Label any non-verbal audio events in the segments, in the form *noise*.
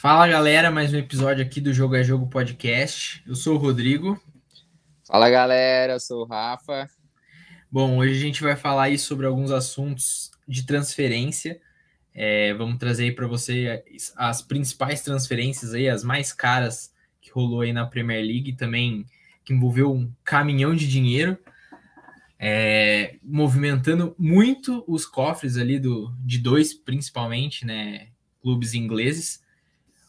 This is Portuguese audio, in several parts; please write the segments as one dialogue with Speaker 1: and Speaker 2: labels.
Speaker 1: Fala galera, mais um episódio aqui do Jogo é Jogo Podcast. Eu sou o Rodrigo.
Speaker 2: Fala galera, eu sou o Rafa.
Speaker 1: Bom, hoje a gente vai falar aí sobre alguns assuntos de transferência. É, vamos trazer aí para você as principais transferências aí, as mais caras que rolou aí na Premier League, também que envolveu um caminhão de dinheiro, é, movimentando muito os cofres ali do, de dois, principalmente, né, clubes ingleses.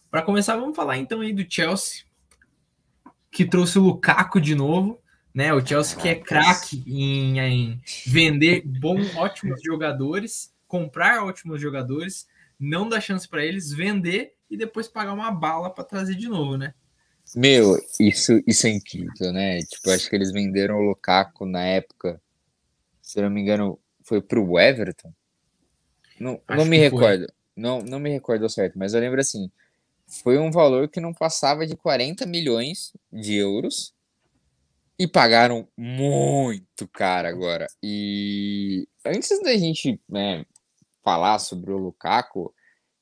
Speaker 1: Para começar, vamos falar então aí do Chelsea, que trouxe o Lukaku de novo, né? O Chelsea que é craque em, em, vender bons, ótimos jogadores, comprar ótimos jogadores, não dar chance para eles, vender e depois pagar uma bala para trazer de novo, né?
Speaker 2: Meu, isso, isso é incrível, né? Tipo, acho que eles venderam o Lukaku na época, se não me engano, foi pro Everton. Não, não me recordo. Não, não me recordo certo, mas eu lembro assim, foi um valor que não passava de 40 milhões de euros e pagaram muito caro agora. E antes da gente né, falar sobre o Lukaku,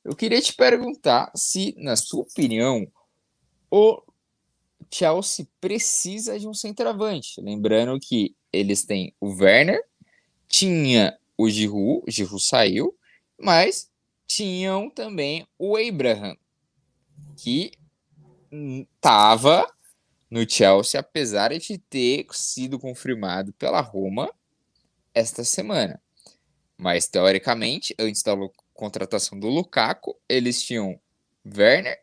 Speaker 2: eu queria te perguntar se, na sua opinião, o Chelsea precisa de um centroavante. Lembrando que eles têm o Werner, tinha o Giroud, o Giroud saiu, mas tinham também o Abraham, que estava no Chelsea, apesar de ter sido confirmado pela Roma esta semana. Mas, teoricamente, antes da contratação do Lukaku, eles tinham Werner,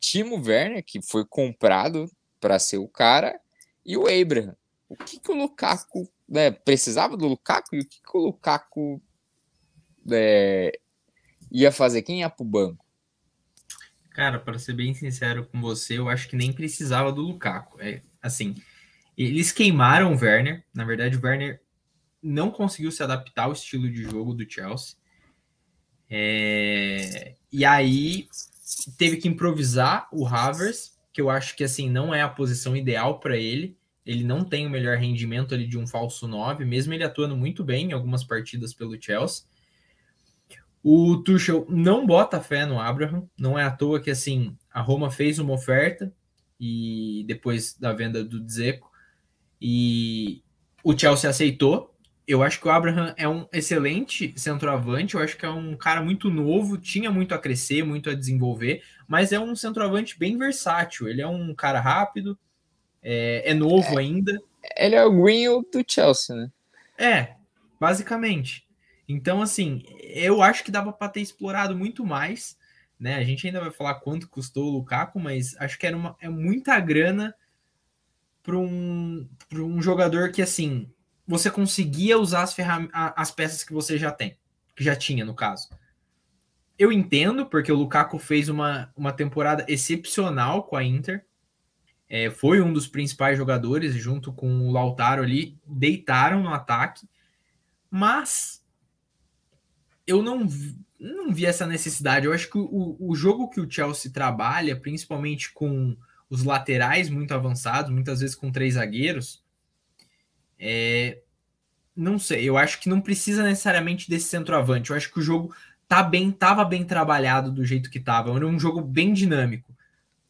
Speaker 2: Timo Werner, que foi comprado para ser o cara, e o Abraham. O que, que o Lukaku né, precisava do Lukaku e o que, que o Lukaku é, ia fazer? Quem ia para o banco?
Speaker 1: Cara, para ser bem sincero com você, eu acho que nem precisava do Lukaku. É, assim, eles queimaram o Werner. Na verdade, o Werner não conseguiu se adaptar ao estilo de jogo do Chelsea. É, e aí teve que improvisar o Havers, que eu acho que assim não é a posição ideal para ele. Ele não tem o melhor rendimento ali de um falso 9, mesmo ele atuando muito bem em algumas partidas pelo Chelsea. O Tuchel não bota fé no Abraham, não é à toa que assim a Roma fez uma oferta e depois da venda do Dzeko e o Chelsea aceitou. Eu acho que o Abraham é um excelente centroavante, eu acho que é um cara muito novo, tinha muito a crescer, muito a desenvolver, mas é um centroavante bem versátil. Ele é um cara rápido, é, é novo é, ainda.
Speaker 2: Ele é o Green do Chelsea, né?
Speaker 1: É, basicamente. Então, assim, eu acho que dava para ter explorado muito mais, né? A gente ainda vai falar quanto custou o Lukaku, mas acho que era uma, é muita grana para um, um jogador que, assim, você conseguia usar as, as peças que você já tem, que já tinha, no caso. Eu entendo, porque o Lukaku fez uma, uma temporada excepcional com a Inter. É, foi um dos principais jogadores, junto com o Lautaro ali, deitaram no ataque. Mas eu não, não vi essa necessidade. Eu acho que o, o jogo que o Chelsea trabalha, principalmente com os laterais muito avançados, muitas vezes com três zagueiros, é, não sei, eu acho que não precisa necessariamente desse centroavante. Eu acho que o jogo tá bem, tava bem trabalhado do jeito que tava. Era um jogo bem dinâmico.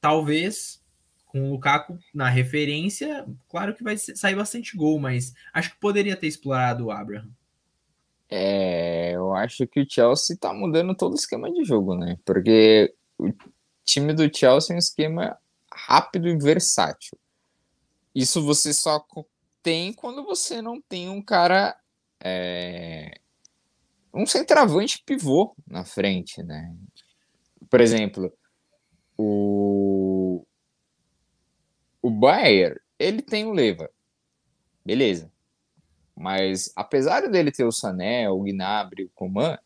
Speaker 1: Talvez com o Lukaku na referência, claro que vai sair bastante gol, mas acho que poderia ter explorado o Abraham.
Speaker 2: É, eu acho que o Chelsea tá mudando todo o esquema de jogo, né? Porque o time do Chelsea é um esquema rápido e versátil. Isso você só tem quando você não tem um cara. É, um centroavante pivô na frente, né? Por exemplo, o. O Bayer, ele tem o Leva. Beleza. Mas apesar dele ter o Sané, o Gnabry, o Coman,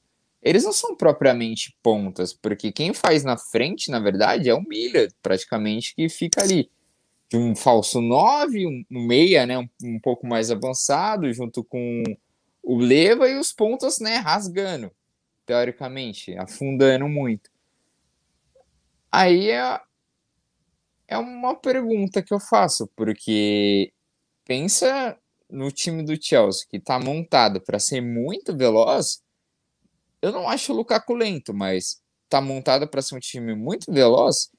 Speaker 2: eles não são propriamente pontas, porque quem faz na frente, na verdade, é o Milha, praticamente, que fica ali. De um falso 9, um meia, né, um, um pouco mais avançado, junto com o Leva e os pontas, né, rasgando, teoricamente, afundando muito. Aí é, é uma pergunta que eu faço, porque pensa no time do Chelsea, que está montado para ser muito veloz, eu não acho o Lukaku lento, mas tá montada para ser um time muito veloz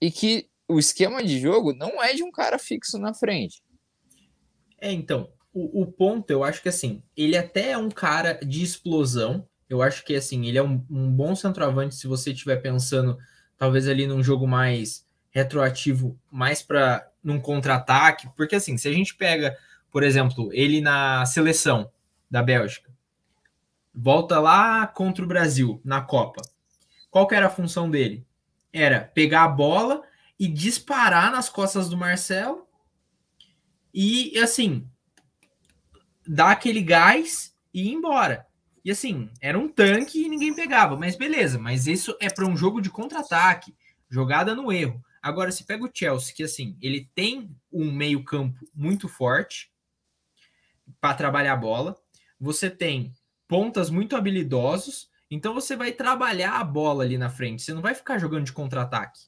Speaker 2: e que o esquema de jogo não é de um cara fixo na frente.
Speaker 1: É, então, o, o ponto, eu acho que assim, ele até é um cara de explosão. Eu acho que assim, ele é um, um bom centroavante se você estiver pensando, talvez ali num jogo mais retroativo, mais para num contra-ataque, porque assim, se a gente pega, por exemplo, ele na seleção da Bélgica, volta lá contra o Brasil na Copa. Qual que era a função dele? Era pegar a bola e disparar nas costas do Marcelo e assim dar aquele gás e ir embora. E assim, era um tanque e ninguém pegava, mas beleza, mas isso é para um jogo de contra-ataque, jogada no erro. Agora, se pega o Chelsea, que assim, ele tem um meio-campo muito forte para trabalhar a bola, você tem pontas muito habilidosos, então você vai trabalhar a bola ali na frente, você não vai ficar jogando de contra-ataque.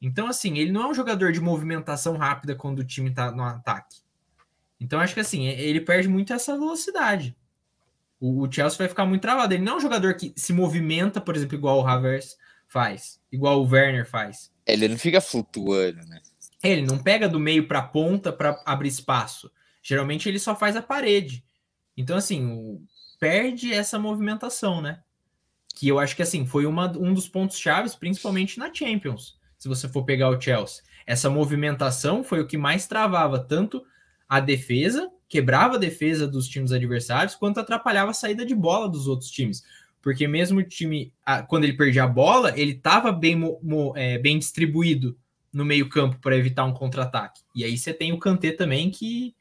Speaker 1: Então, assim, ele não é um jogador de movimentação rápida quando o time tá no ataque. Então, acho que assim, ele perde muito essa velocidade. O, o, Chelsea vai ficar muito travado. Ele não é um jogador que se movimenta, por exemplo, igual o Havertz faz, igual o Werner faz.
Speaker 2: Ele não fica flutuando, né?
Speaker 1: Ele não pega do meio para ponta para abrir espaço. Geralmente ele só faz a parede. Então, assim, o, perde essa movimentação, né? Que eu acho que assim foi uma, um dos pontos chaves, principalmente na Champions. Se você for pegar o Chelsea, essa movimentação foi o que mais travava tanto a defesa, quebrava a defesa dos times adversários, quanto atrapalhava a saída de bola dos outros times. Porque mesmo o time, quando ele perdia a bola, ele estava bem, é, bem distribuído no meio-campo para evitar um contra-ataque. E aí você tem o Kanté também que,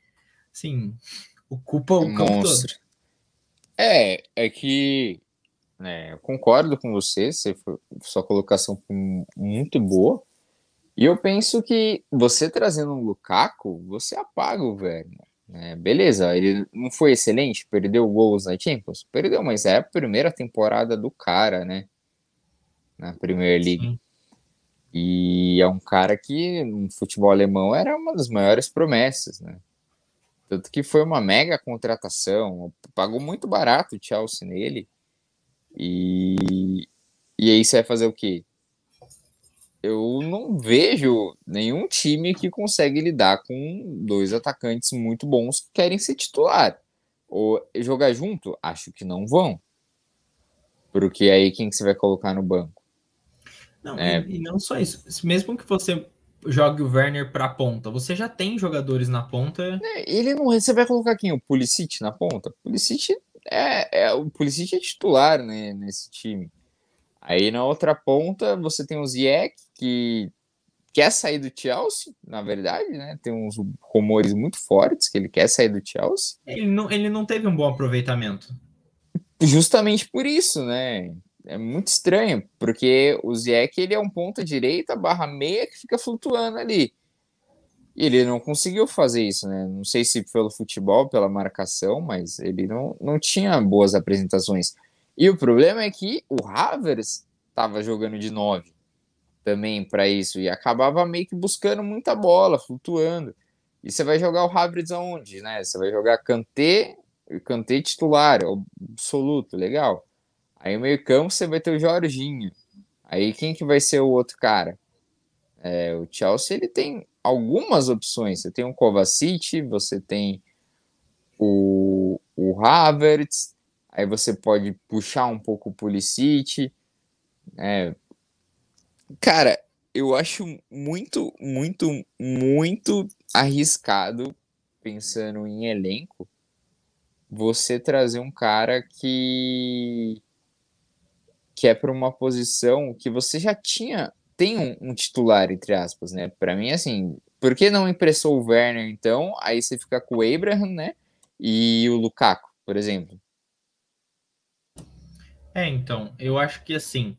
Speaker 1: assim, ocupa o Monstro. campo todo.
Speaker 2: É, é que né, eu concordo com você, você sua colocação foi muito boa. E eu penso que você trazendo um Lukaku, você apaga o Werner. Né? Beleza, ele não foi excelente, perdeu gols na Champions? Perdeu, mas é a primeira temporada do cara, né? Na Premier League. Sim. E é um cara que no futebol alemão era uma das maiores promessas, né? Tanto que foi uma mega contratação, pagou muito barato o Chelsea nele. E, e aí você vai fazer o quê? Eu não vejo nenhum time que consegue lidar com dois atacantes muito bons que querem ser titular. Ou jogar junto? Acho que não vão. Porque aí quem que você vai colocar no banco?
Speaker 1: Não, é... e, e não só isso. Mesmo que você jogue o Werner para ponta. Você já tem jogadores na ponta.
Speaker 2: É, ele não. Você vai colocar quem? O Pulisic na ponta? O Pulisic é, é, o Pulisic é titular né, nesse time. Aí na outra ponta você tem o Ziyech, que quer sair do Chelsea, na verdade, né? Tem uns rumores muito fortes que ele quer sair do Chelsea.
Speaker 1: Ele não, ele não teve um bom aproveitamento.
Speaker 2: Justamente por isso, né? É muito estranho, porque o Ziyech ele é um ponta direita barra meia que fica flutuando ali. E ele não conseguiu fazer isso, né? Não sei se pelo futebol, pela marcação, mas ele não, não tinha boas apresentações. E o problema é que o Havers estava jogando de nove também para isso e acabava meio que buscando muita bola, flutuando. E você vai jogar o Havertz aonde, né? Você vai jogar Kanté, Kanté titular, absoluto, legal. Aí no meio campo você vai ter o Jorginho. Aí quem que vai ser o outro cara? É, o Chelsea ele tem algumas opções. Você tem o Kovacic, você tem o, o Havertz, aí você pode puxar um pouco o Pulisic. É. Cara, eu acho muito, muito, muito arriscado pensando em elenco você trazer um cara que que é para uma posição que você já tinha, tem um, um titular, entre aspas, né? Para mim, assim, por que não impressou o Werner, então? Aí você fica com o Abraham, né? E o Lukaku, por exemplo.
Speaker 1: É, então, eu acho que assim.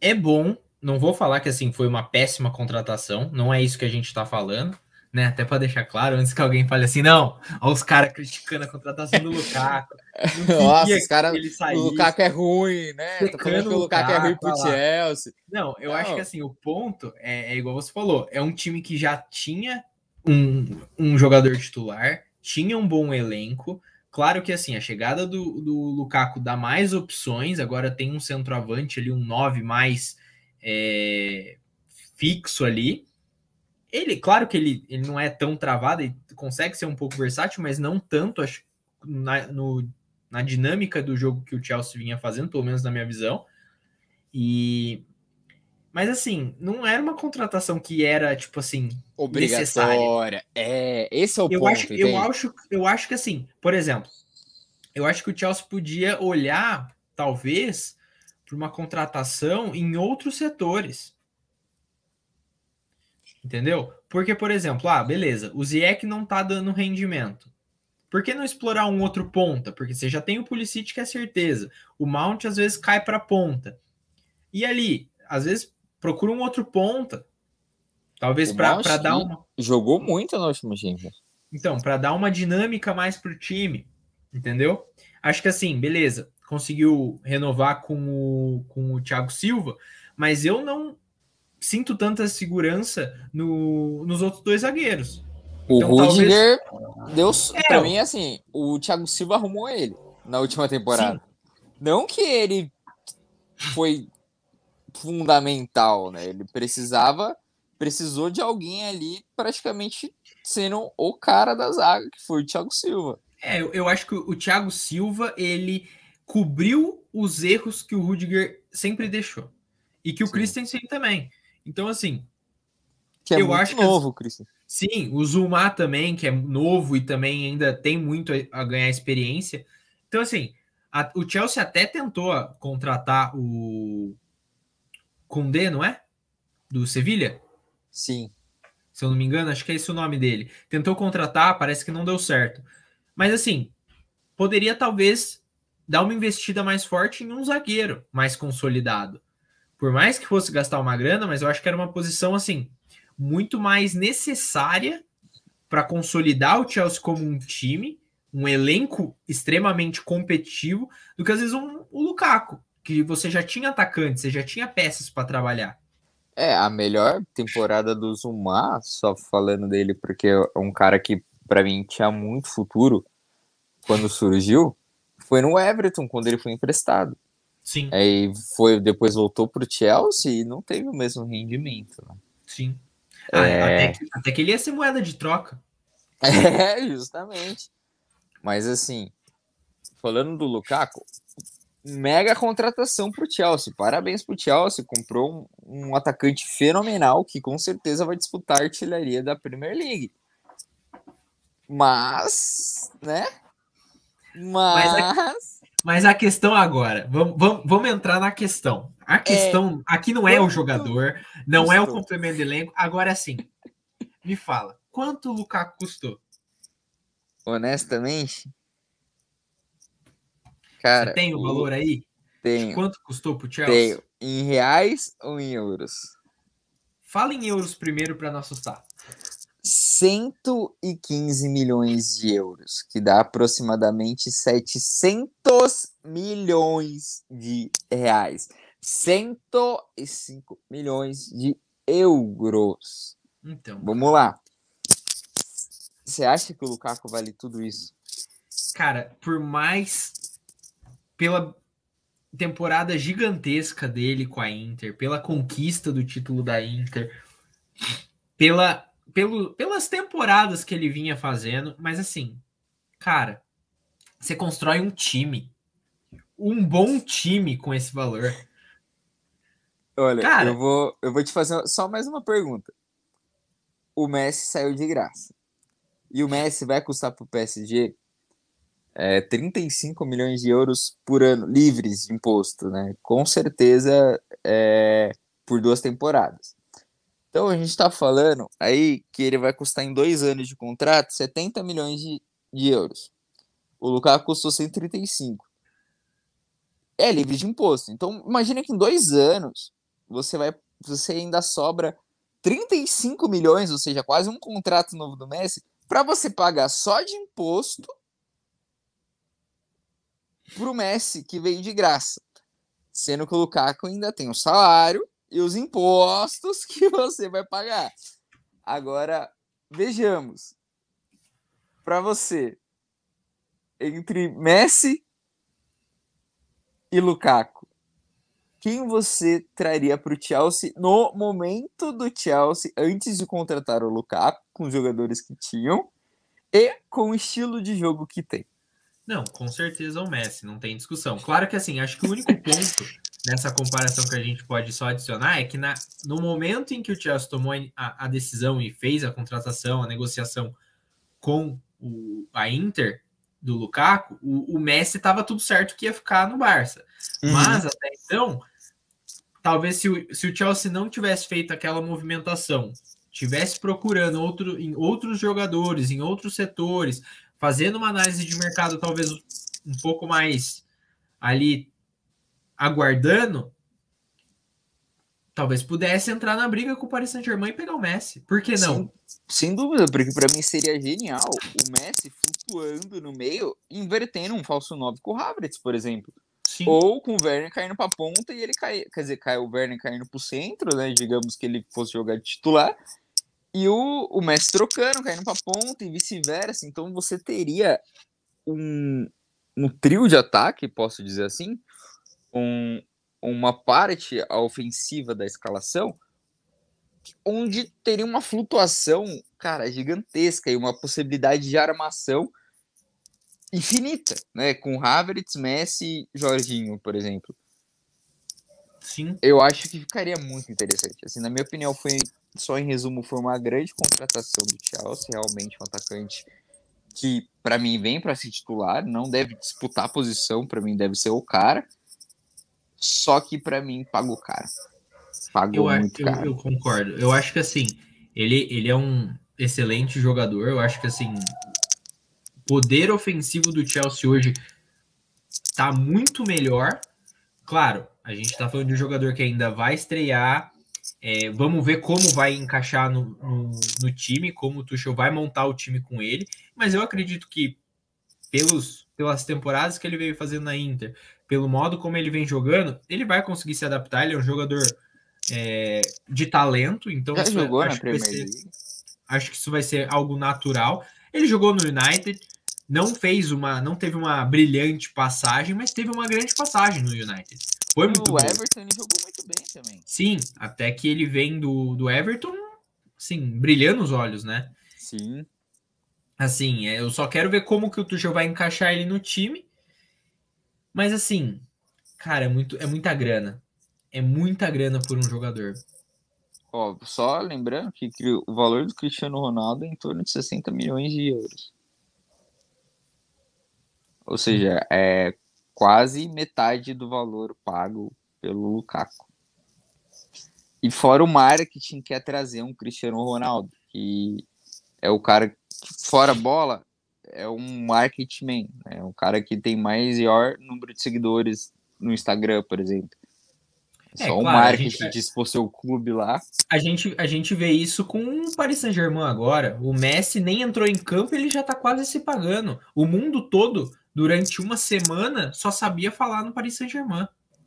Speaker 1: É bom, não vou falar que assim foi uma péssima contratação, não é isso que a gente está falando né? Até para deixar claro, antes que alguém fale assim, não, olha os caras criticando a contratação do Lukaku. *laughs*
Speaker 2: Nossa, os caras. O Lukaku é ruim, né? Tô falando que o Lukaku é ruim pro Chelsea.
Speaker 1: Não, eu não. acho que assim, o ponto é, é, igual você falou: é um time que já tinha um, um jogador titular, tinha um bom elenco, Claro que assim, a chegada do, do Lukaku dá mais opções, agora tem um centroavante ali, um 9 mais é, fixo ali. Ele, claro que ele, ele não é tão travado, ele consegue ser um pouco versátil, mas não tanto, acho, na, no, na dinâmica do jogo que o Chelsea vinha fazendo, pelo menos na minha visão. E mas assim, não era uma contratação que era, tipo assim,
Speaker 2: obrigatória. Necessária. É, esse é o
Speaker 1: eu
Speaker 2: ponto.
Speaker 1: Acho, eu, acho, eu acho que assim, por exemplo, eu acho que o Chelsea podia olhar, talvez, para uma contratação em outros setores. Entendeu? Porque, por exemplo, ah, beleza, o Ziyech não tá dando rendimento. Por que não explorar um outro ponta? Porque você já tem o Pulisic que é certeza. O Mount às vezes cai para ponta. E ali, às vezes procura um outro ponta. Talvez para dar uma.
Speaker 2: Jogou muito no último time.
Speaker 1: Então, para dar uma dinâmica mais pro time, entendeu? Acho que assim, beleza, conseguiu renovar com o, com o Thiago Silva, mas eu não sinto tanta segurança no, nos outros dois zagueiros.
Speaker 2: O então, Rudiger talvez... deu. É, pra mim, assim, o Thiago Silva arrumou ele na última temporada. Sim. Não que ele foi fundamental, né? Ele precisava, precisou de alguém ali praticamente sendo o cara da zaga, que foi o Thiago Silva.
Speaker 1: É, eu, eu acho que o Thiago Silva, ele cobriu os erros que o Rudiger sempre deixou. E que o Sim. Christensen também. Então, assim.
Speaker 2: Que é eu acho novo, que, Christensen.
Speaker 1: Sim, o Zuma também, que é novo e também ainda tem muito a ganhar experiência. Então, assim, a, o Chelsea até tentou contratar o, Condé, não é? Do Sevilha?
Speaker 2: Sim.
Speaker 1: Se eu não me engano, acho que é esse o nome dele. Tentou contratar, parece que não deu certo. Mas assim, poderia talvez dar uma investida mais forte em um zagueiro mais consolidado. Por mais que fosse gastar uma grana, mas eu acho que era uma posição assim muito mais necessária para consolidar o Chelsea como um time, um elenco extremamente competitivo, do que às vezes um, o Lukaku que você já tinha atacante, você já tinha peças para trabalhar.
Speaker 2: É, a melhor temporada do Zuma, só falando dele, porque é um cara que para mim tinha muito futuro quando surgiu, foi no Everton, quando ele foi emprestado.
Speaker 1: Sim.
Speaker 2: Aí foi, depois voltou pro Chelsea e não teve o mesmo rendimento. Né?
Speaker 1: Sim. Ah, é... até, que, até que ele ia ser moeda de troca. *laughs*
Speaker 2: É, justamente. Mas assim, falando do Lukaku, mega contratação para o Chelsea. Parabéns para o Chelsea. Comprou um, um, atacante fenomenal que com certeza vai disputar a artilharia da Premier League. Mas, né? Mas.
Speaker 1: Mas a, mas a questão agora, vamos, vamos, vamos entrar na questão. A questão é, aqui não é o jogador, não custou. é o complemento de elenco. Agora sim, *laughs* me fala, quanto o Lukaku custou?
Speaker 2: Honestamente, Cara,
Speaker 1: Você tem o valor aí?
Speaker 2: Tenho.
Speaker 1: quanto custou pro Chelsea? Tenho.
Speaker 2: Em reais ou em euros?
Speaker 1: Fala em euros primeiro para não assustar.
Speaker 2: 115 milhões de euros, que dá aproximadamente 700 milhões de reais. 105 milhões de euros.
Speaker 1: Então.
Speaker 2: Vamos lá. Você acha que o Lukaku vale tudo isso?
Speaker 1: Cara, por mais pela temporada gigantesca dele com a Inter, pela conquista do título da Inter, pela, pelo, pelas temporadas que ele vinha fazendo, mas assim, cara, você constrói um time, um bom time com esse valor.
Speaker 2: Olha, cara, eu vou, eu vou te fazer só mais uma pergunta. O Messi saiu de graça. E o Messi vai custar para o PSG é, 35 milhões de euros por ano livres de imposto, né? Com certeza é, por duas temporadas. Então a gente está falando aí que ele vai custar em dois anos de contrato 70 milhões de, de euros. O Lukaku custou 135. É livre de imposto. Então imagina que em dois anos você vai, você ainda sobra 35 milhões, ou seja, quase um contrato novo do Messi, para você pagar só de imposto pro Messi, que veio de graça. Sendo que o Lukaku ainda tem o salário e os impostos *laughs* que você vai pagar. Agora, vejamos. Para você, entre Messi e Lukaku, quem você traria para o Chelsea no momento do Chelsea, antes de contratar o Lukaku, com os jogadores que tinham e com o estilo de jogo que tem?
Speaker 1: Não, com certeza o Messi, não tem discussão. Claro que assim, acho que o único *laughs* ponto nessa comparação que a gente pode só adicionar é que na, no momento em que o Chelsea tomou a, a decisão e fez a contratação, a negociação com o, a Inter do Lukaku, o, o Messi estava tudo certo que ia ficar no Barça. Uhum. Mas até então, talvez se o, se o Chelsea não tivesse feito aquela movimentação, tivesse procurando outro, em outros jogadores, em outros setores, fazendo uma análise de mercado talvez um pouco mais ali aguardando, talvez pudesse entrar na briga com o Paris Saint-Germain e pegar o Messi. Por que não?
Speaker 2: Sem, sem dúvida, porque para mim seria genial o Messi flutuando no meio, invertendo um falso 9 com o Havertz, por exemplo. Sim. Ou com o Werner caindo para ponta e ele cai, quer dizer, cai o Werner caindo para o centro, né? Digamos que ele fosse jogar de titular e o, o Messi trocando, caindo para ponta e vice-versa. Então você teria um, um trio de ataque, posso dizer assim, um, uma parte ofensiva da escalação onde teria uma flutuação, cara, gigantesca e uma possibilidade de armação infinita, né? Com Havertz, Messi, Jorginho, por exemplo.
Speaker 1: Sim.
Speaker 2: Eu acho que ficaria muito interessante. Assim, na minha opinião, foi só em resumo, foi uma grande contratação do Chelsea, realmente um atacante que para mim vem para ser titular, não deve disputar posição, para mim deve ser o cara. Só que para mim pagou caro. Pagou
Speaker 1: eu,
Speaker 2: muito
Speaker 1: eu,
Speaker 2: caro.
Speaker 1: Eu concordo. Eu acho que assim, ele, ele é um excelente jogador. Eu acho que assim, o poder ofensivo do Chelsea hoje está muito melhor. Claro, a gente está falando de um jogador que ainda vai estrear, é, vamos ver como vai encaixar no, no, no, time, como o Tuchel vai montar o time com ele. Mas eu acredito que pelos, pelas temporadas que ele veio fazendo na Inter, pelo modo como ele vem jogando, ele vai conseguir se adaptar. Ele é um jogador é, de talento, então
Speaker 2: Já jogou
Speaker 1: acho,
Speaker 2: na Premier
Speaker 1: ser, acho que isso vai ser algo natural. Ele jogou no United, não fez uma, não teve uma brilhante passagem, mas teve uma grande passagem no United. Foi muito
Speaker 2: o Everton ele jogou muito bem também.
Speaker 1: Sim, até que ele vem do, do Everton, sim, brilhando os olhos, né?
Speaker 2: Sim.
Speaker 1: Assim, é, eu só quero ver como que o Tuchel vai encaixar ele no time. Mas assim, cara, é, muito, é muita grana. É muita grana por um jogador.
Speaker 2: Ó, só lembrando que, o valor do Cristiano Ronaldo é em torno de 60 milhões de euros. Ou seja, é quase metade do valor pago pelo Lukaku. E fora o marketing que é trazer um Cristiano Ronaldo, que é o cara que, fora bola, é um marketing man, é né? um cara que tem maior número de seguidores no Instagram, por exemplo. É, Só o claro, marketing gente, de expor seu clube lá.
Speaker 1: A gente, a gente vê isso com o Paris Saint-Germain agora. O Messi nem entrou em campo, ele já tá quase se pagando. O mundo todo durante uma semana, só sabia falar no Paris Saint-Germain.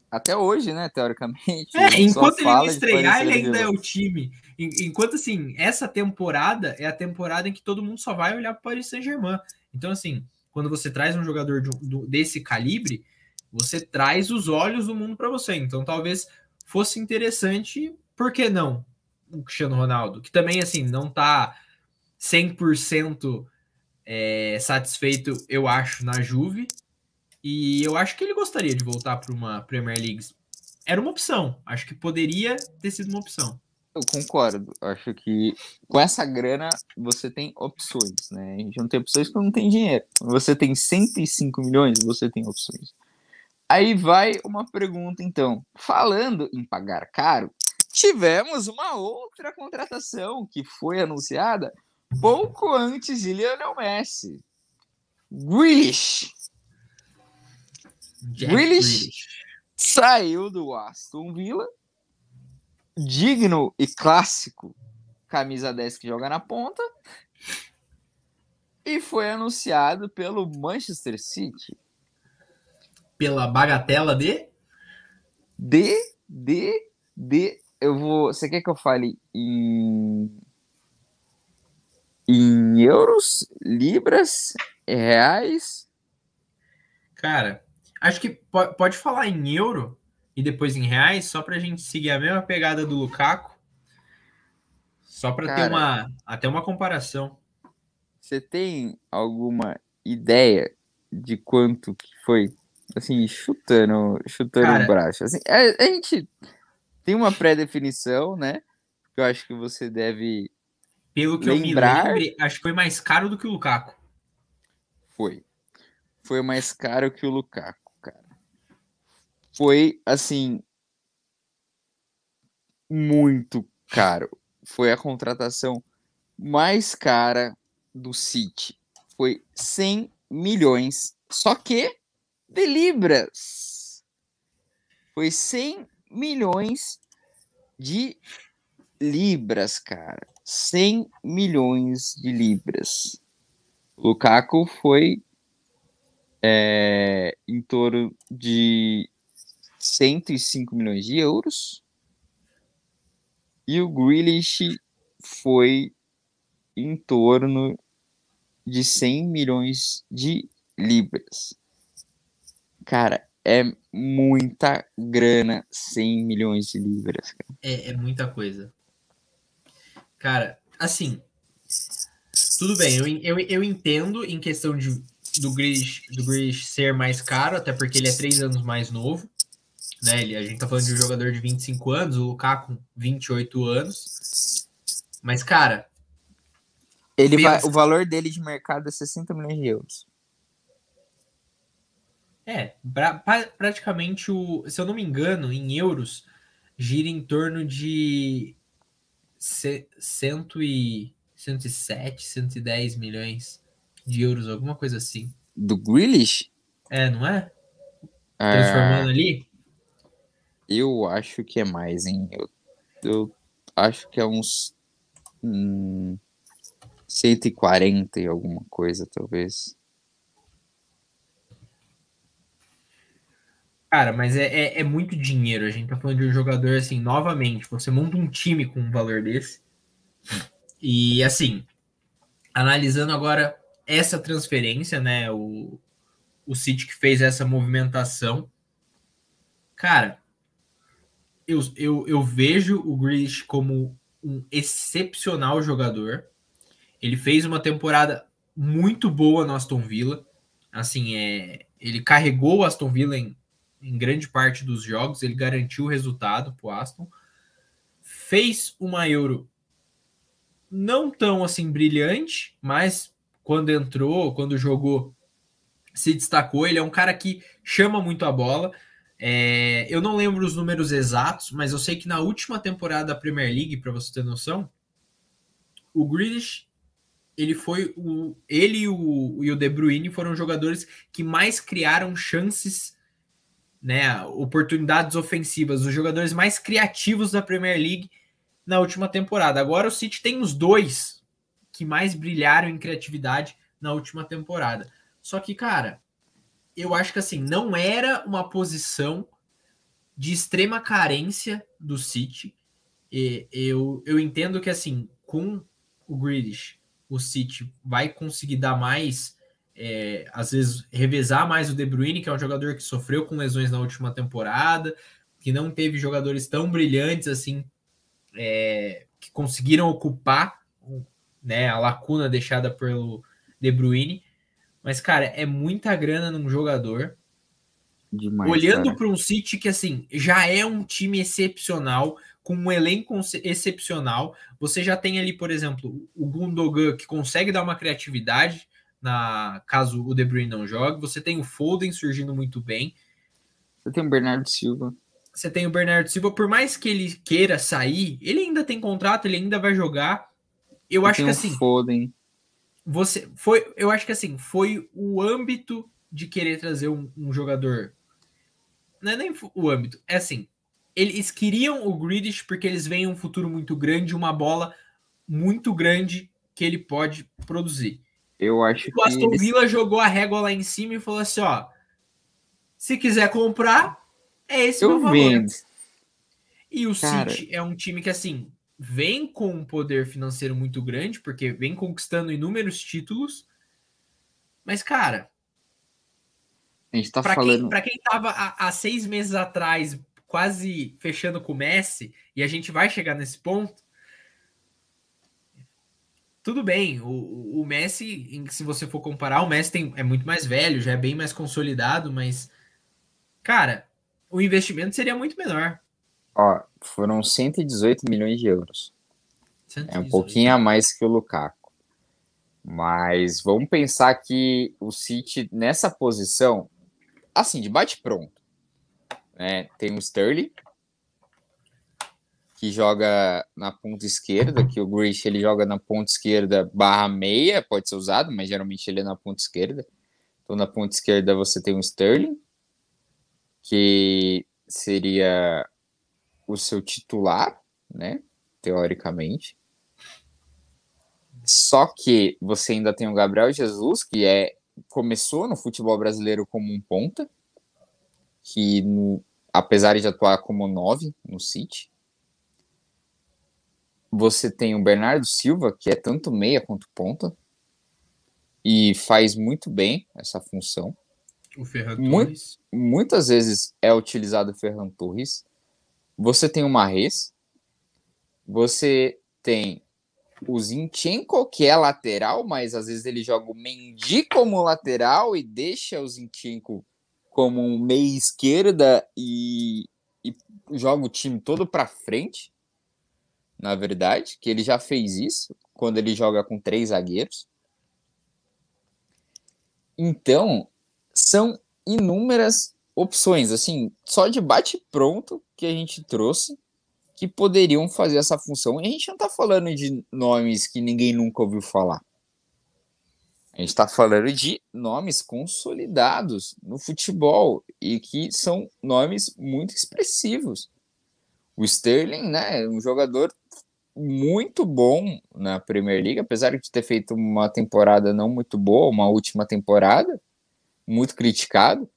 Speaker 2: Até hoje, né, teoricamente.
Speaker 1: É, enquanto ele não estrear, ele ainda é o time. Enquanto, assim, essa temporada é a temporada em que todo mundo só vai olhar para o Paris Saint-Germain. Então, assim, quando você traz um jogador de, desse calibre, você traz os olhos do mundo para você. Então, talvez fosse interessante, por que não? O Cristiano Ronaldo, que também, assim, não tá 100% é, satisfeito, eu acho, na Juve. E eu acho que ele gostaria de voltar para uma Premier League. Era uma opção. Acho que poderia ter sido uma opção.
Speaker 2: Eu concordo. Acho que com essa grana você tem opções, né? A gente não tem opções porque não tem dinheiro. Quando você tem 105 milhões, você tem opções. Aí vai uma pergunta, então. Falando em pagar caro, tivemos uma outra contratação que foi anunciada pouco antes de Lionel Messi. Grealish. Grealish saiu do Aston Villa, digno e clássico, camisa 10 que joga na ponta, e foi anunciado pelo Manchester City.
Speaker 1: Pela bagatela de?
Speaker 2: De, de, de. Eu vou. Você quer que eu fale em em euros, libras, reais
Speaker 1: Cara, acho que pode falar em euro e depois em reais, só para a gente seguir a mesma pegada do Lukaku. Só para ter uma até uma comparação.
Speaker 2: Você tem alguma ideia de quanto que foi? Assim, chutando, chutando Cara, o braço. Assim, a, a gente tem uma pré-definição, né? Que eu acho que você deve
Speaker 1: pelo que lembrar... eu me lembre, acho que foi mais caro do que o Lukaku.
Speaker 2: Foi. Foi mais caro que o Lukaku. Foi, assim, muito caro. Foi a contratação mais cara do City. Foi 100 milhões. Só que de libras. Foi 100 milhões de libras, cara. 100 milhões de libras. Lukaku foi é, em torno de 105 milhões de euros. E o Grealish foi em torno de 100 milhões de libras. Cara, é muita grana 100 milhões de libras.
Speaker 1: É, é muita coisa. Cara, assim, tudo bem, eu, eu, eu entendo em questão de, do Grish, do Grish ser mais caro, até porque ele é três anos mais novo. Né? Ele, a gente tá falando de um jogador de 25 anos, o Lukaku 28 anos. Mas, cara.
Speaker 2: Ele pensa... vai, o valor dele de mercado é 60 milhões de euros.
Speaker 1: É, pra, pra, praticamente o. Se eu não me engano, em euros, gira em torno de cento e, 107, 110 milhões de euros, alguma coisa assim.
Speaker 2: Do Grealish?
Speaker 1: É, não é? Transformando é... ali?
Speaker 2: Eu acho que é mais, hein? Eu, eu acho que é uns hum, 140 e alguma coisa, talvez.
Speaker 1: Cara, mas é, é, é, muito dinheiro. A gente tá falando de um jogador assim, novamente, você monta um time com um valor desse. E assim, analisando agora essa transferência, né? O, o City que fez essa movimentação. Cara, eu, eu, eu vejo o Grealish como um excepcional jogador. Ele fez uma temporada muito boa no Aston Villa. Assim, é, ele carregou o Aston Villa em em grande parte dos jogos, ele garantiu o resultado para o Aston. Fez uma Euro não tão assim brilhante, mas quando entrou, quando jogou, se destacou. Ele é um cara que chama muito a bola. É, eu não lembro os números exatos, mas eu sei que na última temporada da Premier League, para você ter noção, o Grealish, ele foi o ele e o, e o De Bruyne foram jogadores que mais criaram chances né, oportunidades ofensivas, os jogadores mais criativos da Premier League na última temporada. Agora o City tem os dois que mais brilharam em criatividade na última temporada. Só que, cara, eu acho que assim, não era uma posição de extrema carência do City. E eu, eu entendo que assim, com o Grealish, o City vai conseguir dar mais é, às vezes revezar mais o De Bruyne, que é um jogador que sofreu com lesões na última temporada, que não teve jogadores tão brilhantes assim, é, que conseguiram ocupar né, a lacuna deixada pelo De Bruyne. Mas, cara, é muita grana num jogador. Demais, Olhando para um City que, assim, já é um time excepcional, com um elenco excepcional. Você já tem ali, por exemplo, o Gundogan, que consegue dar uma criatividade na caso o De Bruyne não jogue. Você tem o Foden surgindo muito bem.
Speaker 2: Você tem o Bernardo Silva.
Speaker 1: Você tem o Bernardo Silva, por mais que ele queira sair, ele ainda tem contrato, ele ainda vai jogar. Eu Você acho que assim,
Speaker 2: Foden.
Speaker 1: Você foi, eu acho que assim, foi o âmbito de querer trazer um, um jogador. Não é nem o âmbito, é assim, eles queriam o Greedish porque eles veem um futuro muito grande, uma bola muito grande que ele pode produzir.
Speaker 2: Eu acho
Speaker 1: o Aston eles... Villa jogou a régua lá em cima e falou assim: ó, se quiser comprar, é esse
Speaker 2: eu meu valor. Vendo.
Speaker 1: E o Cara... City é um time que, assim, vem com um poder financeiro muito grande, porque vem conquistando inúmeros títulos. Mas, cara,
Speaker 2: A gente tá
Speaker 1: pra
Speaker 2: falando.
Speaker 1: Quem, pra quem tava há, há seis meses atrás quase fechando com o Messi, e a gente vai chegar nesse ponto. Tudo bem, o, o Messi, se você for comparar, o Messi tem, é muito mais velho, já é bem mais consolidado, mas, cara, o investimento seria muito menor.
Speaker 2: Ó, foram 118 milhões de euros. 118. É um pouquinho a mais que o Lukaku. Mas vamos pensar que o City, nessa posição, assim, de bate-pronto, né? Tem o Sterling, que joga na ponta esquerda, que o Grish ele joga na ponta esquerda barra meia, pode ser usado, mas geralmente ele é na ponta esquerda. Então na ponta esquerda você tem o Sterling, que seria o seu titular, né? Teoricamente. Só que você ainda tem o Gabriel Jesus, que é começou no futebol brasileiro como um ponta, que no, apesar de atuar como nove no City. Você tem o Bernardo Silva, que é tanto meia quanto ponta, e faz muito bem essa função.
Speaker 1: O Ferran Torres.
Speaker 2: Muitas vezes é utilizado o Ferran Torres. Você tem o Marres. Você tem o Zinchenko, que é lateral, mas às vezes ele joga o Mendy como lateral e deixa o Zinchenko como um meia esquerda e, e joga o time todo para frente, na verdade, que ele já fez isso quando ele joga com três zagueiros. Então, são inúmeras opções, assim, só de bate pronto que a gente trouxe que poderiam fazer essa função. E a gente não está falando de nomes que ninguém nunca ouviu falar. A gente está falando de nomes consolidados no futebol e que são nomes muito expressivos. O Sterling, né, é um jogador muito bom na Premier League, apesar de ter feito uma temporada não muito boa, uma última temporada, muito criticado,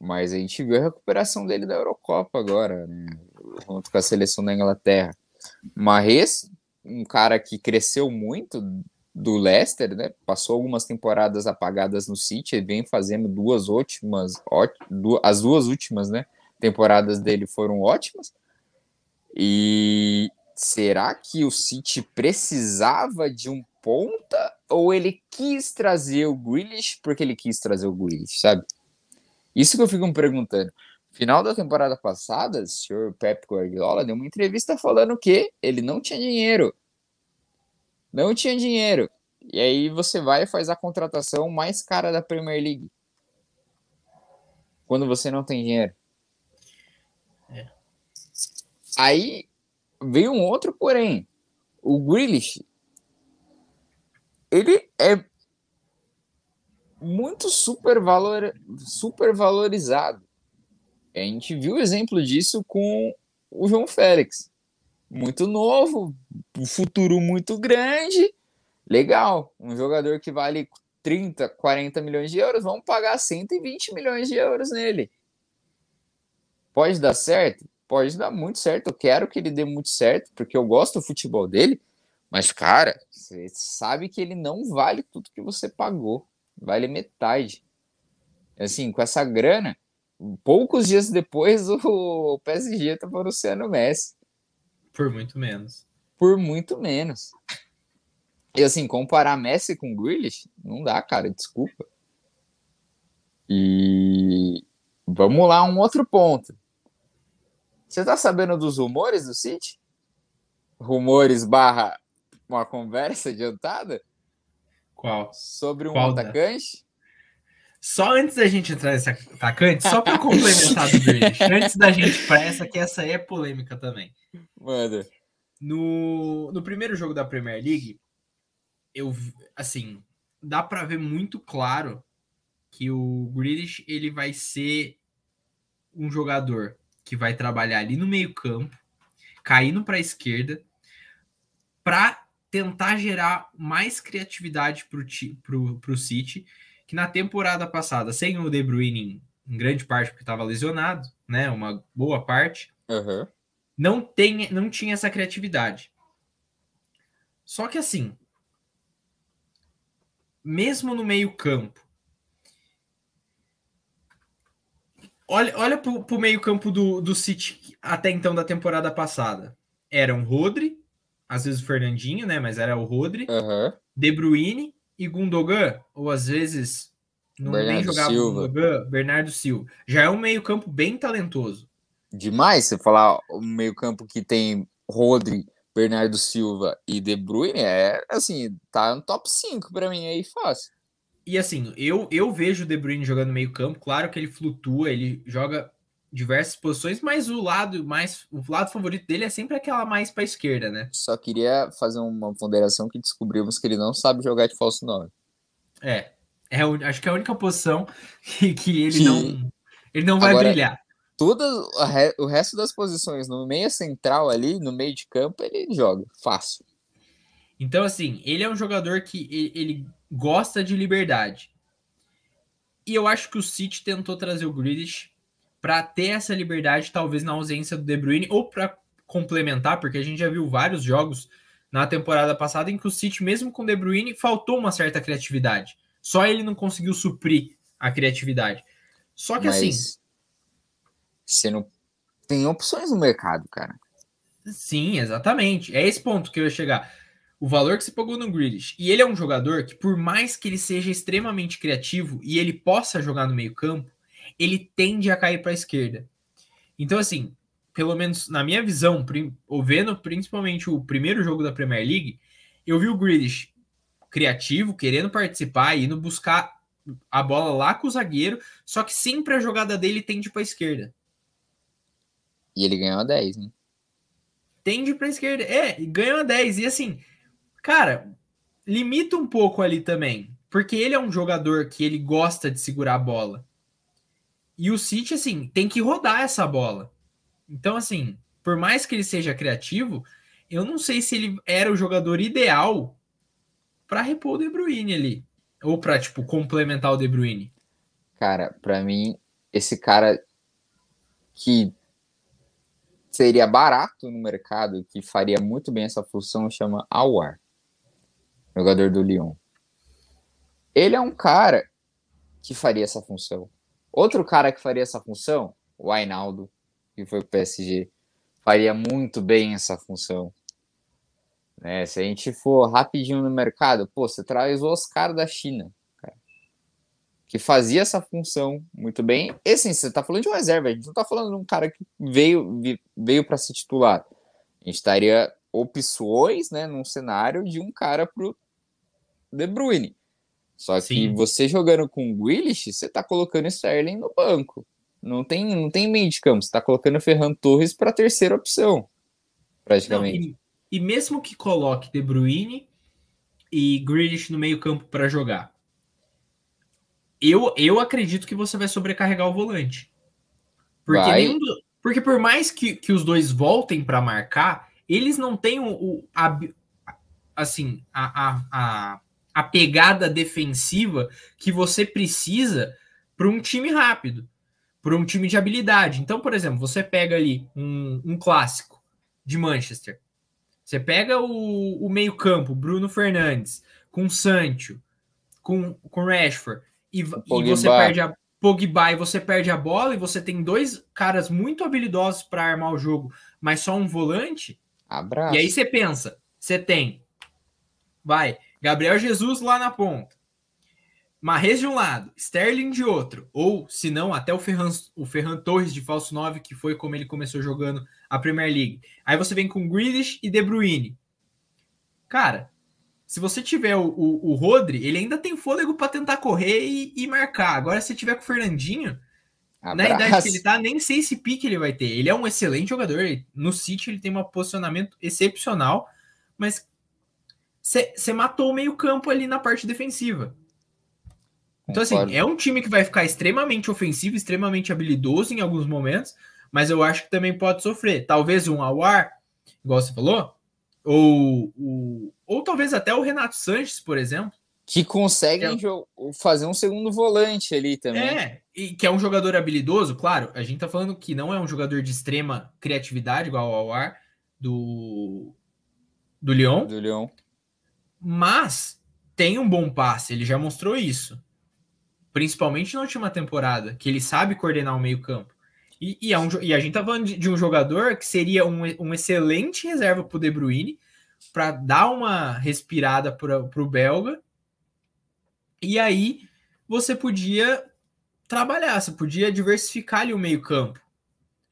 Speaker 2: mas a gente viu a recuperação dele da Eurocopa agora, né, junto com a seleção da Inglaterra. Marres, um cara que cresceu muito do Leicester, né? Passou algumas temporadas apagadas no City e vem fazendo duas ótimas, ó, as duas últimas, né? Temporadas dele foram ótimas. E será que o City precisava de um ponta ou ele quis trazer o Grealish porque ele quis trazer o Grealish, sabe? Isso que eu fico me perguntando. Final da temporada passada, o senhor Pep Guardiola deu uma entrevista falando que ele não tinha dinheiro não tinha dinheiro. E aí você vai e faz a contratação mais cara da Premier League. Quando você não tem dinheiro. É. Aí vem um outro porém. O Grealish ele é muito super, valor, super valorizado. A gente viu o exemplo disso com o João Félix muito novo, um futuro muito grande. Legal, um jogador que vale 30, 40 milhões de euros, vamos pagar 120 milhões de euros nele. Pode dar certo? Pode dar muito certo. Eu quero que ele dê muito certo, porque eu gosto do futebol dele. Mas, cara, você sabe que ele não vale tudo que você pagou. Vale metade. Assim, com essa grana, poucos dias depois *laughs* o PSG tá anunciando o Messi.
Speaker 1: Por muito menos.
Speaker 2: Por muito menos. E assim, comparar Messi com Grealish, não dá, cara, desculpa. E vamos lá, um outro ponto. Você tá sabendo dos rumores do City? Rumores barra uma conversa adiantada?
Speaker 1: Qual?
Speaker 2: Sobre um
Speaker 1: Qual
Speaker 2: atacante?
Speaker 1: Só antes da gente entrar nesse atacante, só para complementar do Grealish, *laughs* antes da gente para essa, que essa aí é polêmica também.
Speaker 2: Manda.
Speaker 1: No, no primeiro jogo da Premier League, eu assim, dá para ver muito claro que o Grealish ele vai ser um jogador que vai trabalhar ali no meio-campo, caindo para a esquerda, para tentar gerar mais criatividade para o City, que na temporada passada, sem o De Bruyne em, em grande parte porque estava lesionado, né, uma boa parte,
Speaker 2: uhum
Speaker 1: não, tem, não tinha essa criatividade. Só que assim, mesmo no meio-campo, olha, olha pro, pro meio-campo do, do City até então da temporada passada. Era um Rodri, às vezes o Fernandinho, né? Mas era o Rodri,
Speaker 2: uhum.
Speaker 1: De Bruyne e Gundogan, ou às vezes não Bernardo nem jogava Silva. Gundogan, Bernardo Silva. Já é um meio-campo bem talentoso.
Speaker 2: Demais você falar um meio-campo que tem Rodri, Bernardo Silva e De Bruyne, é assim, tá no top 5 para mim aí fácil.
Speaker 1: E assim, eu, eu vejo o De Bruyne jogando meio campo, claro que ele flutua, ele joga diversas posições, mas o lado mais o lado favorito dele é sempre aquela mais para esquerda, né?
Speaker 2: Só queria fazer uma ponderação que descobrimos que ele não sabe jogar de falso 9.
Speaker 1: É, é acho que é a única posição *laughs* que, que ele que... não ele não vai Agora, brilhar.
Speaker 2: Tudo o resto das posições no meio central ali, no meio de campo, ele joga fácil.
Speaker 1: Então assim, ele é um jogador que ele, ele gosta de liberdade. E eu acho que o City tentou trazer o Grealish para ter essa liberdade, talvez na ausência do De Bruyne, ou para complementar, porque a gente já viu vários jogos na temporada passada em que o City, mesmo com o De Bruyne, faltou uma certa criatividade. Só ele não conseguiu suprir a criatividade. Só que Mas assim.
Speaker 2: Você não tem opções no mercado, cara.
Speaker 1: Sim, exatamente. É esse ponto que eu ia chegar o valor que você pagou no Grealish. E ele é um jogador que, por mais que ele seja extremamente criativo e ele possa jogar no meio-campo, ele tende a cair para a esquerda. Então, assim, pelo menos na minha visão, ou vendo principalmente o primeiro jogo da Premier League, eu vi o Grealish criativo, querendo participar, indo buscar a bola lá com o zagueiro, só que sempre a jogada dele tende para a esquerda.
Speaker 2: E ele ganhou 10, né?
Speaker 1: Tende para a esquerda. É, ganhou 10. E assim, Cara, limita um pouco ali também. Porque ele é um jogador que ele gosta de segurar a bola. E o City, assim, tem que rodar essa bola. Então, assim, por mais que ele seja criativo, eu não sei se ele era o jogador ideal para repor o De Bruyne ali. Ou para, tipo, complementar o De Bruyne.
Speaker 2: Cara, para mim, esse cara que seria barato no mercado, que faria muito bem essa função, chama Awar jogador do Lyon. Ele é um cara que faria essa função. Outro cara que faria essa função, o Ainaldo, que foi pro PSG, faria muito bem essa função. Né? Se a gente for rapidinho no mercado, pô, você traz o Oscar da China, cara, que fazia essa função muito bem. E assim, você tá falando de uma reserva, a gente não tá falando de um cara que veio, veio para ser titular. A gente estaria opções, né, num cenário de um cara pro de Bruyne. Só Sim. que você jogando com o Willis, você tá colocando Sterling no banco. Não tem, não tem meio de campo. Você tá colocando o Ferran Torres para terceira opção, praticamente. Não,
Speaker 1: e, e, mesmo que coloque De Bruyne e Grealish no meio campo para jogar, eu, eu acredito que você vai sobrecarregar o volante. Porque, nenhum porque por mais que, que os dois voltem para marcar, eles não têm o, o a, assim, a, a, a a pegada defensiva que você precisa para um time rápido, para um time de habilidade. Então, por exemplo, você pega ali um, um clássico de Manchester. Você pega o, o meio-campo, Bruno Fernandes, com Sancho, com, com Rashford, e, e você perde a Pogba e você perde a bola, e você tem dois caras muito habilidosos para armar o jogo, mas só um volante.
Speaker 2: Abraço.
Speaker 1: E aí você pensa, você tem, vai, Gabriel Jesus lá na ponta. Marrez de um lado, Sterling de outro, ou se não, até o Ferran, o Ferran Torres de falso 9, que foi como ele começou jogando a Premier League. Aí você vem com Grealish e De Bruyne. Cara, se você tiver o, o, o Rodri, ele ainda tem fôlego para tentar correr e, e, marcar. Agora, se tiver com o Fernandinho, Abraço. na idade que ele tá, nem sei se pique ele vai ter. Ele é um excelente jogador. No City ele tem um posicionamento excepcional, mas você matou o meio-campo ali na parte defensiva. Então, assim, é um time que vai ficar extremamente ofensivo, extremamente habilidoso em alguns momentos, mas eu acho que também pode sofrer. Talvez um Awar, igual você falou, ou, ou, ou talvez até o Renato Sanches, por exemplo.
Speaker 2: Que conseguem é. fazer um segundo volante ali também.
Speaker 1: É, e que é um jogador habilidoso, claro. A gente tá falando que não é um jogador de extrema criatividade, igual ao Awar, do, do Lyon.
Speaker 2: Do Lyon
Speaker 1: mas tem um bom passe, ele já mostrou isso. principalmente na última temporada, que ele sabe coordenar o meio-campo. E, e, é um, e, a gente tá falando de, de um jogador que seria um, um excelente reserva para o De Bruyne, para dar uma respirada para o belga. E aí você podia trabalhar, você podia diversificar ali o meio-campo.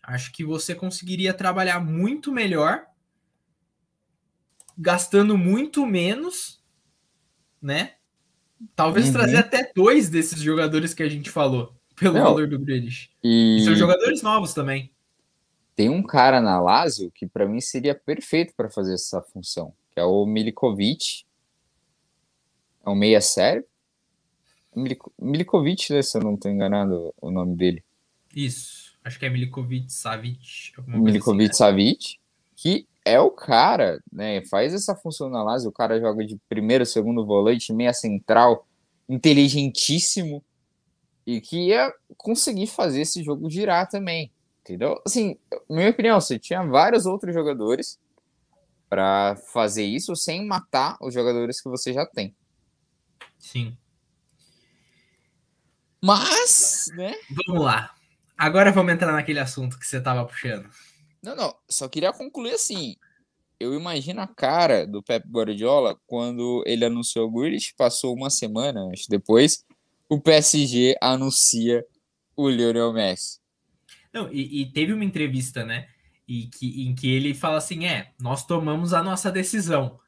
Speaker 1: Acho que você conseguiria trabalhar muito melhor, gastando muito menos, né? Talvez uhum. trazer até dois desses jogadores que a gente falou, pelo Não, valor do Grealish. E... e são jogadores novos também.
Speaker 2: Tem um cara na Lazio que para mim seria perfeito para fazer essa função, que é o Milikovic. É um meia sério. Milikovic, né, se eu não estou enganado o nome dele.
Speaker 1: Isso, acho que é Milikovic Savic.
Speaker 2: Milikovic assim, né? Savic, que é o cara, né? Faz essa função na Lazio, o cara joga de primeiro, segundo volante, meia central, inteligentíssimo e que ia conseguir fazer esse jogo girar também, entendeu? Assim, minha opinião, você tinha vários outros jogadores para fazer isso sem matar os jogadores que você já tem.
Speaker 1: Sim.
Speaker 2: Mas, né?
Speaker 1: Vamos lá. Agora vamos entrar naquele assunto que você estava puxando.
Speaker 2: Não, não, só queria concluir assim. Eu imagino a cara do Pep Guardiola quando ele anunciou o Grealish, passou uma semana acho, depois, o PSG anuncia o Lionel Messi.
Speaker 1: Não, e, e, teve uma entrevista, né, e que, em que ele fala assim, é, nós tomamos a nossa decisão.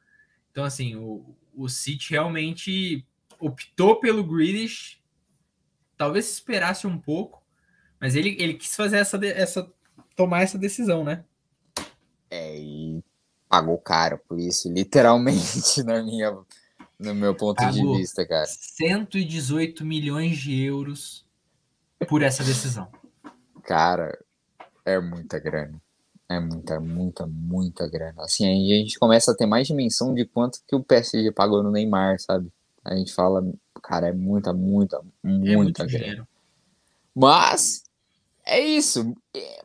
Speaker 1: Então, assim, o, o City realmente optou pelo Grealish, talvez esperasse um pouco, mas ele, ele quis fazer essa, essa tomar essa decisão, né?
Speaker 2: É, e pagou caro por isso, *laughs* literalmente, na minha, no meu ponto pagou de vista, cara.
Speaker 1: 118 milhões de euros por essa decisão.
Speaker 2: Cara, é muita grana. É muita, muita, muita grana. Assim, aí a gente começa a ter mais dimensão de quanto que o PSG pagou no Neymar, sabe? A gente fala, cara, é muita, muita, é muita é grana. Dinheiro. Mas é isso.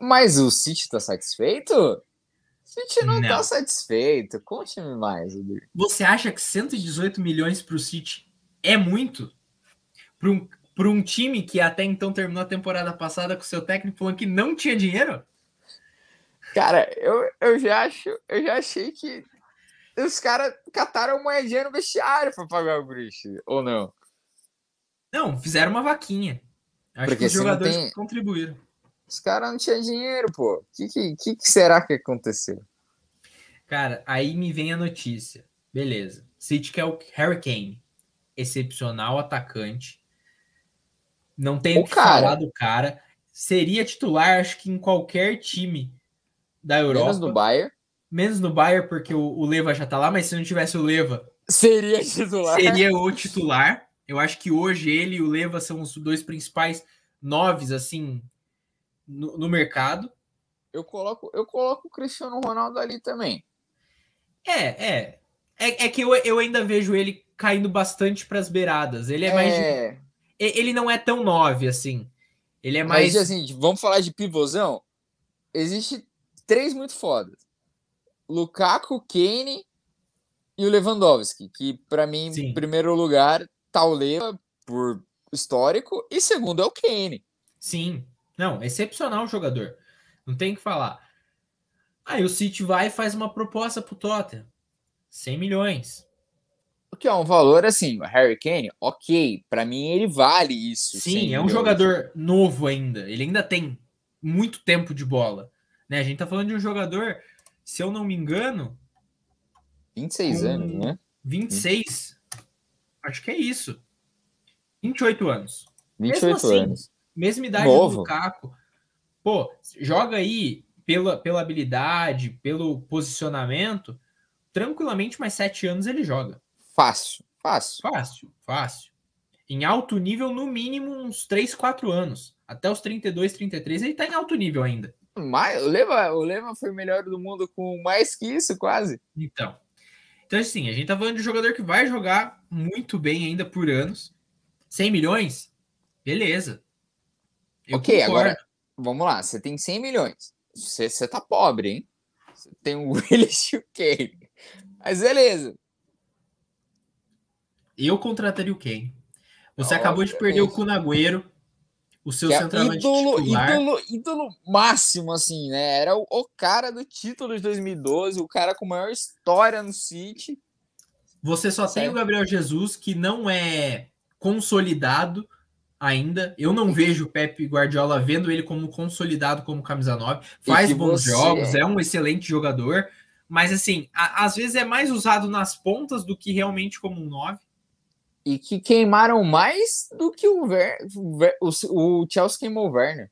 Speaker 2: Mas o City tá satisfeito? O City não, tá não. tá satisfeito. Conte-me mais,
Speaker 1: Você acha que 118 milhões pro City é muito? Para um, pra um time que até então terminou a temporada passada com seu técnico falando que não tinha dinheiro?
Speaker 2: Cara, eu, eu já acho, eu já achei que os caras cataram moedinha no vestiário para pagar o Grish, ou não?
Speaker 1: Não, fizeram uma vaquinha. Acho Porque que os jogadores tem... contribuíram.
Speaker 2: Os caras não tinham dinheiro, pô. O que, que, que, será que aconteceu?
Speaker 1: Cara, aí me vem a notícia. Beleza. City que é o Harry Kane. Excepcional atacante. Não tem o que cara. falar do cara. Seria titular, acho que em qualquer time da Europa.
Speaker 2: Menos no Bayern.
Speaker 1: Menos no Bayern, porque o, o Leva já tá lá, mas se não tivesse o Leva.
Speaker 2: Seria titular.
Speaker 1: Seria o titular. Eu acho que hoje ele e o Leva são os dois principais noves, assim, no, no, mercado.
Speaker 2: Eu coloco, eu coloco o Cristiano Ronaldo ali também.
Speaker 1: É, é. É, é que eu, eu ainda vejo ele caindo bastante para as beiradas. Ele é, é, mais. Ele não é tão nove assim. Ele é mais.
Speaker 2: Mas assim, vamos falar de pivôzão? Existe três muito fodas: Lukaku, Kane e o Lewandowski. Que para mim, Sim. em primeiro lugar, tá o Leva por histórico e segundo é o Kane.
Speaker 1: Sim, não, excepcional o jogador. Não tem que falar. Aí o City vai e faz uma proposta pro Tottenham. 100 milhões.
Speaker 2: O que é um valor assim, Harry Kane, ok, para mim ele vale isso.
Speaker 1: Sim, é um jogador novo ainda. Ele ainda tem muito tempo de bola. Né? A gente tá falando de um jogador, se eu não me engano.
Speaker 2: 26 anos, né?
Speaker 1: 26. Acho que é isso. 28 anos.
Speaker 2: 28 assim, anos.
Speaker 1: Mesma idade Novo. do Lukaku. Pô, joga aí pela, pela habilidade, pelo posicionamento, tranquilamente mais sete anos ele joga.
Speaker 2: Fácil, fácil.
Speaker 1: Fácil, fácil. Em alto nível, no mínimo, uns 3, 4 anos. Até os 32, 33, ele tá em alto nível ainda.
Speaker 2: Mais, o, Leva, o Leva foi o melhor do mundo com mais que isso, quase.
Speaker 1: Então. Então, assim, a gente tá falando de um jogador que vai jogar muito bem ainda por anos. 100 milhões? Beleza.
Speaker 2: Eu ok, concordo. agora vamos lá. Você tem 100 milhões. Você, você tá pobre, hein? Você tem o Willis e o Kane. Mas beleza.
Speaker 1: Eu contrataria o Kane. Você acabou de perder o Cunagüero, o seu
Speaker 2: que
Speaker 1: é centroavante
Speaker 2: ídolo,
Speaker 1: titular.
Speaker 2: ídolo, ídolo máximo, assim, né? Era o, o cara do título de 2012, o cara com maior história no City.
Speaker 1: Você só tem o Gabriel Jesus, que não é consolidado ainda. Eu não vejo o Pepe Guardiola vendo ele como consolidado como camisa 9. Faz bons você... jogos, é um excelente jogador. Mas, assim, a, às vezes é mais usado nas pontas do que realmente como um 9
Speaker 2: e que queimaram mais do que o, Ver, o, o Chelsea queimou o Werner.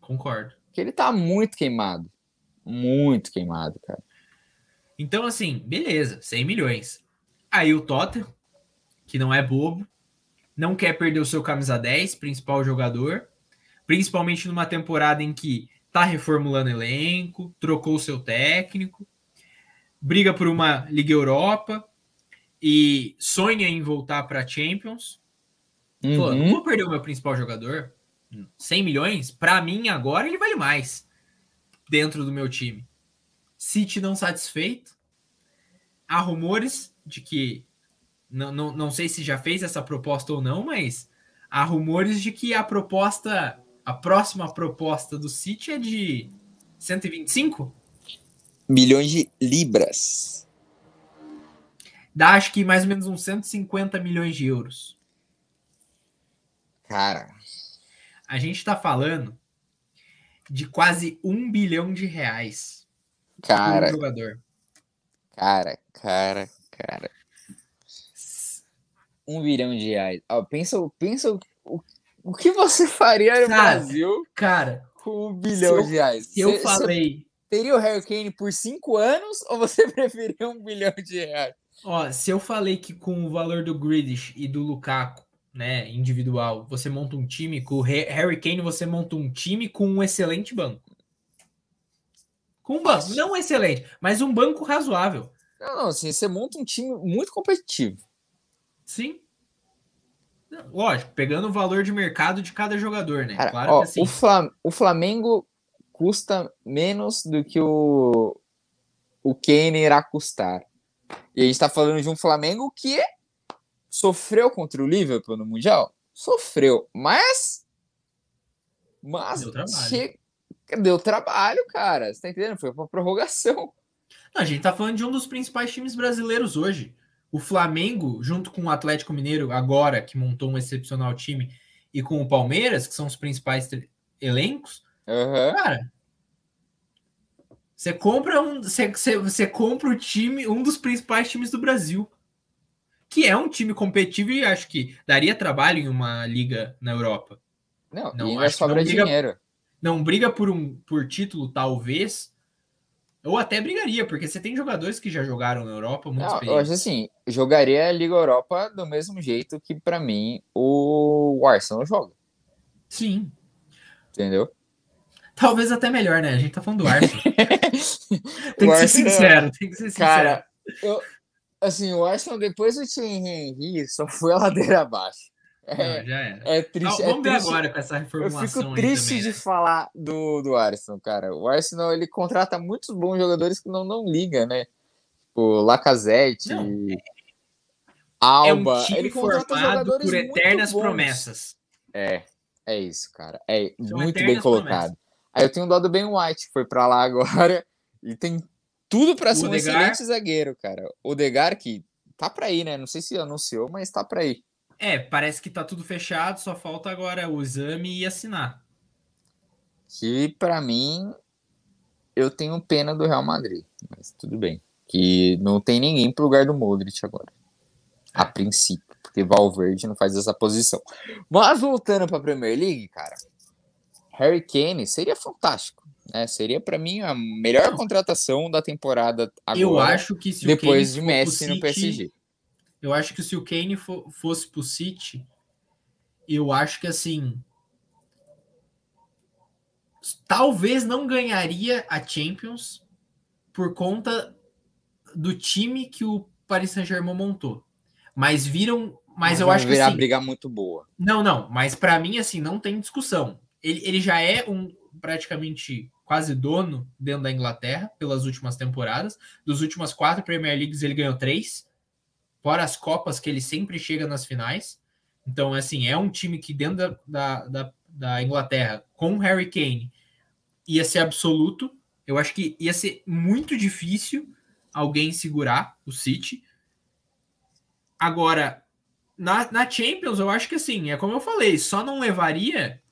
Speaker 1: Concordo.
Speaker 2: Que ele tá muito queimado. Muito queimado, cara.
Speaker 1: Então, assim, beleza, 100 milhões. Aí o Tottenham, que não é bobo, não quer perder o seu camisa 10, principal jogador, principalmente numa temporada em que tá reformulando elenco, trocou o seu técnico, briga por uma Liga Europa, e sonha em voltar para Champions, uhum. Pô, não vou perder o meu principal jogador. 100 milhões, para mim agora ele vale mais dentro do meu time. City não satisfeito. Há rumores de que não, não, não sei se já fez essa proposta ou não, mas há rumores de que a proposta, a próxima proposta do City é de 125
Speaker 2: milhões de libras
Speaker 1: dá acho que mais ou menos uns 150 milhões de euros.
Speaker 2: Cara.
Speaker 1: A gente está falando de quase um bilhão de reais
Speaker 2: cara,
Speaker 1: por um jogador.
Speaker 2: Cara, cara, cara. Um bilhão de reais. Oh, pensa, pensa o, o que você *laughs* faria no cara, Brasil
Speaker 1: cara,
Speaker 2: com um bilhão
Speaker 1: eu,
Speaker 2: de reais?
Speaker 1: Se eu falei.
Speaker 2: Teria o Harry Kane por cinco anos ou você *laughs* preferia um bilhão de reais?
Speaker 1: Ó, se eu falei que com o valor do Grealish e do Lukaku, né, individual, você monta um time, com o Harry Kane você monta um time com um excelente banco. Com um banco, não excelente, mas um banco razoável.
Speaker 2: Não, não, assim, você monta um time muito competitivo.
Speaker 1: Sim. Lógico, pegando o valor de mercado de cada jogador, né?
Speaker 2: Cara, claro ó, que assim. O, Flam o Flamengo custa menos do que o, o Kane irá custar. E a gente está falando de um Flamengo que sofreu contra o Liverpool no Mundial? Sofreu, mas. Mas. Deu trabalho. Che... Deu trabalho, cara. Você tá entendendo? Foi uma prorrogação.
Speaker 1: Não, a gente tá falando de um dos principais times brasileiros hoje. O Flamengo, junto com o Atlético Mineiro, agora que montou um excepcional time, e com o Palmeiras, que são os principais elencos,
Speaker 2: uhum.
Speaker 1: cara, você compra um, você, você, você compra o time, um dos principais times do Brasil, que é um time competitivo e acho que daria trabalho em uma liga na Europa.
Speaker 2: Não, não acho sobra não briga, dinheiro.
Speaker 1: Não briga por um por título talvez, ou até brigaria, porque você tem jogadores que já jogaram na Europa muito
Speaker 2: não, Eu acho assim, jogaria a Liga Europa do mesmo jeito que para mim o Arsenal joga.
Speaker 1: Sim.
Speaker 2: Entendeu?
Speaker 1: Talvez até melhor, né? A gente tá falando do Arsenal. *laughs* *laughs* tem que ser sincero, tem que ser sincero. Cara,
Speaker 2: eu, assim, o Arsenal depois do Thierry Henry só foi a ladeira abaixo.
Speaker 1: É, Não, já era. É
Speaker 2: triste.
Speaker 1: Não, vamos
Speaker 2: é
Speaker 1: ver agora com essa reformulação.
Speaker 2: Eu fico triste
Speaker 1: também,
Speaker 2: de
Speaker 1: né?
Speaker 2: falar do, do Arsenal, cara. O Arsenal ele contrata muitos bons jogadores que não, não liga, né? Tipo, Lacazette, não. Alba.
Speaker 1: É um time
Speaker 2: ele
Speaker 1: formado por eternas promessas.
Speaker 2: É, é isso, cara. É São muito bem colocado. Promessas. Aí eu tenho dó do Ben White, que foi para lá *laughs* agora e tem tudo para ser um excelente zagueiro, cara. O Degar que tá para ir, né? Não sei se anunciou, mas tá para ir.
Speaker 1: É, parece que tá tudo fechado, só falta agora o exame e assinar.
Speaker 2: Que para mim eu tenho pena do Real Madrid, mas tudo bem. Que não tem ninguém pro lugar do Modric agora. É. A princípio, porque Valverde não faz essa posição. Mas voltando para Premier League, cara, Harry Kane seria fantástico. Né? Seria para mim a melhor contratação da temporada agora.
Speaker 1: Eu acho que se
Speaker 2: depois de Messi City, no PSG.
Speaker 1: Eu acho que se o Kane for, fosse pro City, eu acho que assim talvez não ganharia a Champions por conta do time que o Paris Saint-Germain montou. Mas viram, mas, mas eu acho que assim,
Speaker 2: briga muito boa.
Speaker 1: Não, não, mas para mim assim não tem discussão ele, ele já é um praticamente quase dono dentro da Inglaterra pelas últimas temporadas. Dos últimas quatro Premier Leagues, ele ganhou três. Fora as Copas que ele sempre chega nas finais. Então, assim, é um time que dentro da, da, da, Inglaterra, com Harry Kane, ia ser absoluto. Eu acho que ia ser muito difícil alguém segurar o City. Agora, na, na Champions, eu acho que assim, é como eu falei, só não levaria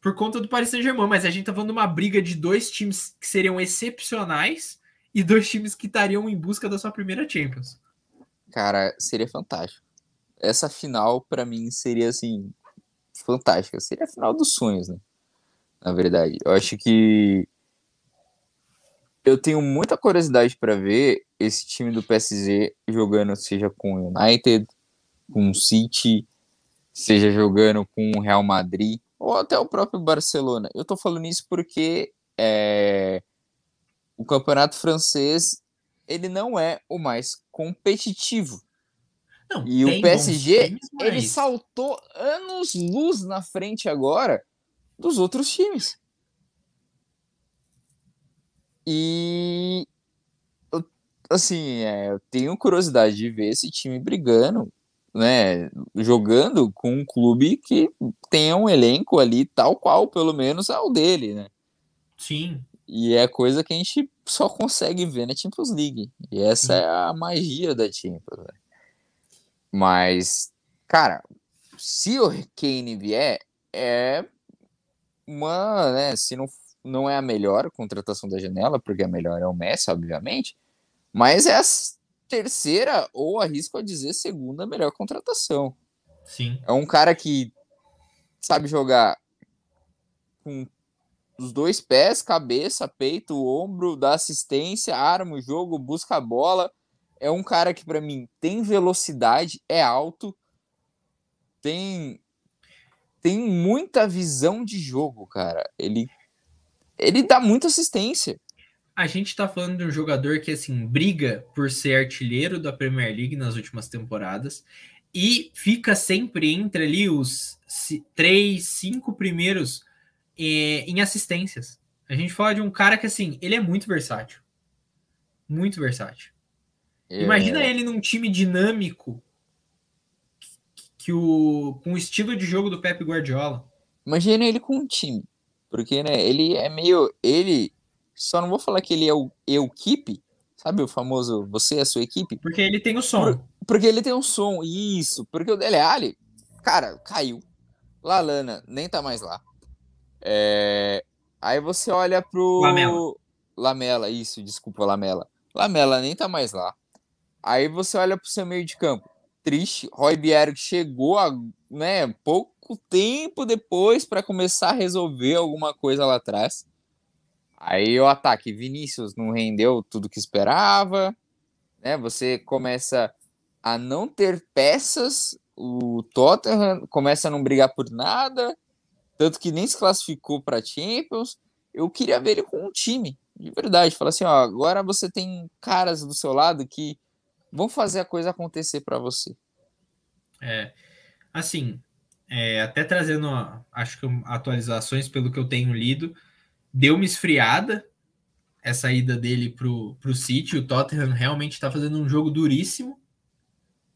Speaker 1: por conta do Paris Saint-Germain, mas a gente tá falando de uma briga de dois times que seriam excepcionais e dois times que estariam em busca da sua primeira Champions.
Speaker 2: Cara, seria fantástico. Essa final, para mim, seria assim, fantástica. Seria a final dos sonhos, né? Na verdade. Eu acho que eu tenho muita curiosidade para ver esse time do PSG jogando, seja com o United, com o City, seja jogando com o Real Madrid, ou até o próprio Barcelona. Eu tô falando isso porque é, o campeonato francês ele não é o mais competitivo. Não, e o PSG times, mas... ele saltou anos luz na frente agora dos outros times. E assim, é, eu tenho curiosidade de ver esse time brigando, né, jogando com um clube que tenha um elenco ali tal qual, pelo menos, é o dele, né?
Speaker 1: Sim.
Speaker 2: E é coisa que a gente só consegue ver na Champions League. E essa é a magia da Champions. Né? Mas, cara, se o Kane vier, é uma, né, se não não é a melhor contratação da janela, porque a melhor é o Messi, obviamente, mas é a terceira, ou arrisco a dizer, segunda melhor contratação.
Speaker 1: Sim.
Speaker 2: É um cara que sabe jogar com os dois pés, cabeça, peito, ombro, dá assistência, arma o jogo, busca a bola. É um cara que, para mim, tem velocidade, é alto, tem tem muita visão de jogo, cara. Ele ele dá muita assistência.
Speaker 1: A gente tá falando de um jogador que, assim, briga por ser artilheiro da Premier League nas últimas temporadas e fica sempre entre ali os três, cinco primeiros eh, em assistências. A gente fala de um cara que, assim, ele é muito versátil. Muito versátil. É... Imagina ele num time dinâmico que o, com o estilo de jogo do Pep Guardiola.
Speaker 2: Imagina ele com um time porque, né, ele é meio. Ele. Só não vou falar que ele é o keep, sabe? O famoso você é a sua equipe.
Speaker 1: Porque ele tem o som. Por,
Speaker 2: porque ele tem um som, isso. Porque o Dele Alli, cara, caiu. Lalana nem tá mais lá. É... Aí você olha pro.
Speaker 1: Lamela.
Speaker 2: Lamela, isso, desculpa, Lamela. Lamela nem tá mais lá. Aí você olha pro seu meio de campo. Triste. Roy Biero que chegou a, né, pouco tempo depois para começar a resolver alguma coisa lá atrás. Aí o ataque, Vinícius não rendeu tudo que esperava, né? Você começa a não ter peças, o Tottenham começa a não brigar por nada, tanto que nem se classificou para Champions. Eu queria ver ele com um time, de verdade, falar assim, ó, agora você tem caras do seu lado que vão fazer a coisa acontecer para você.
Speaker 1: É, assim, é, até trazendo, acho que atualizações pelo que eu tenho lido, deu uma esfriada essa ida dele pro, pro City. O Tottenham realmente está fazendo um jogo duríssimo.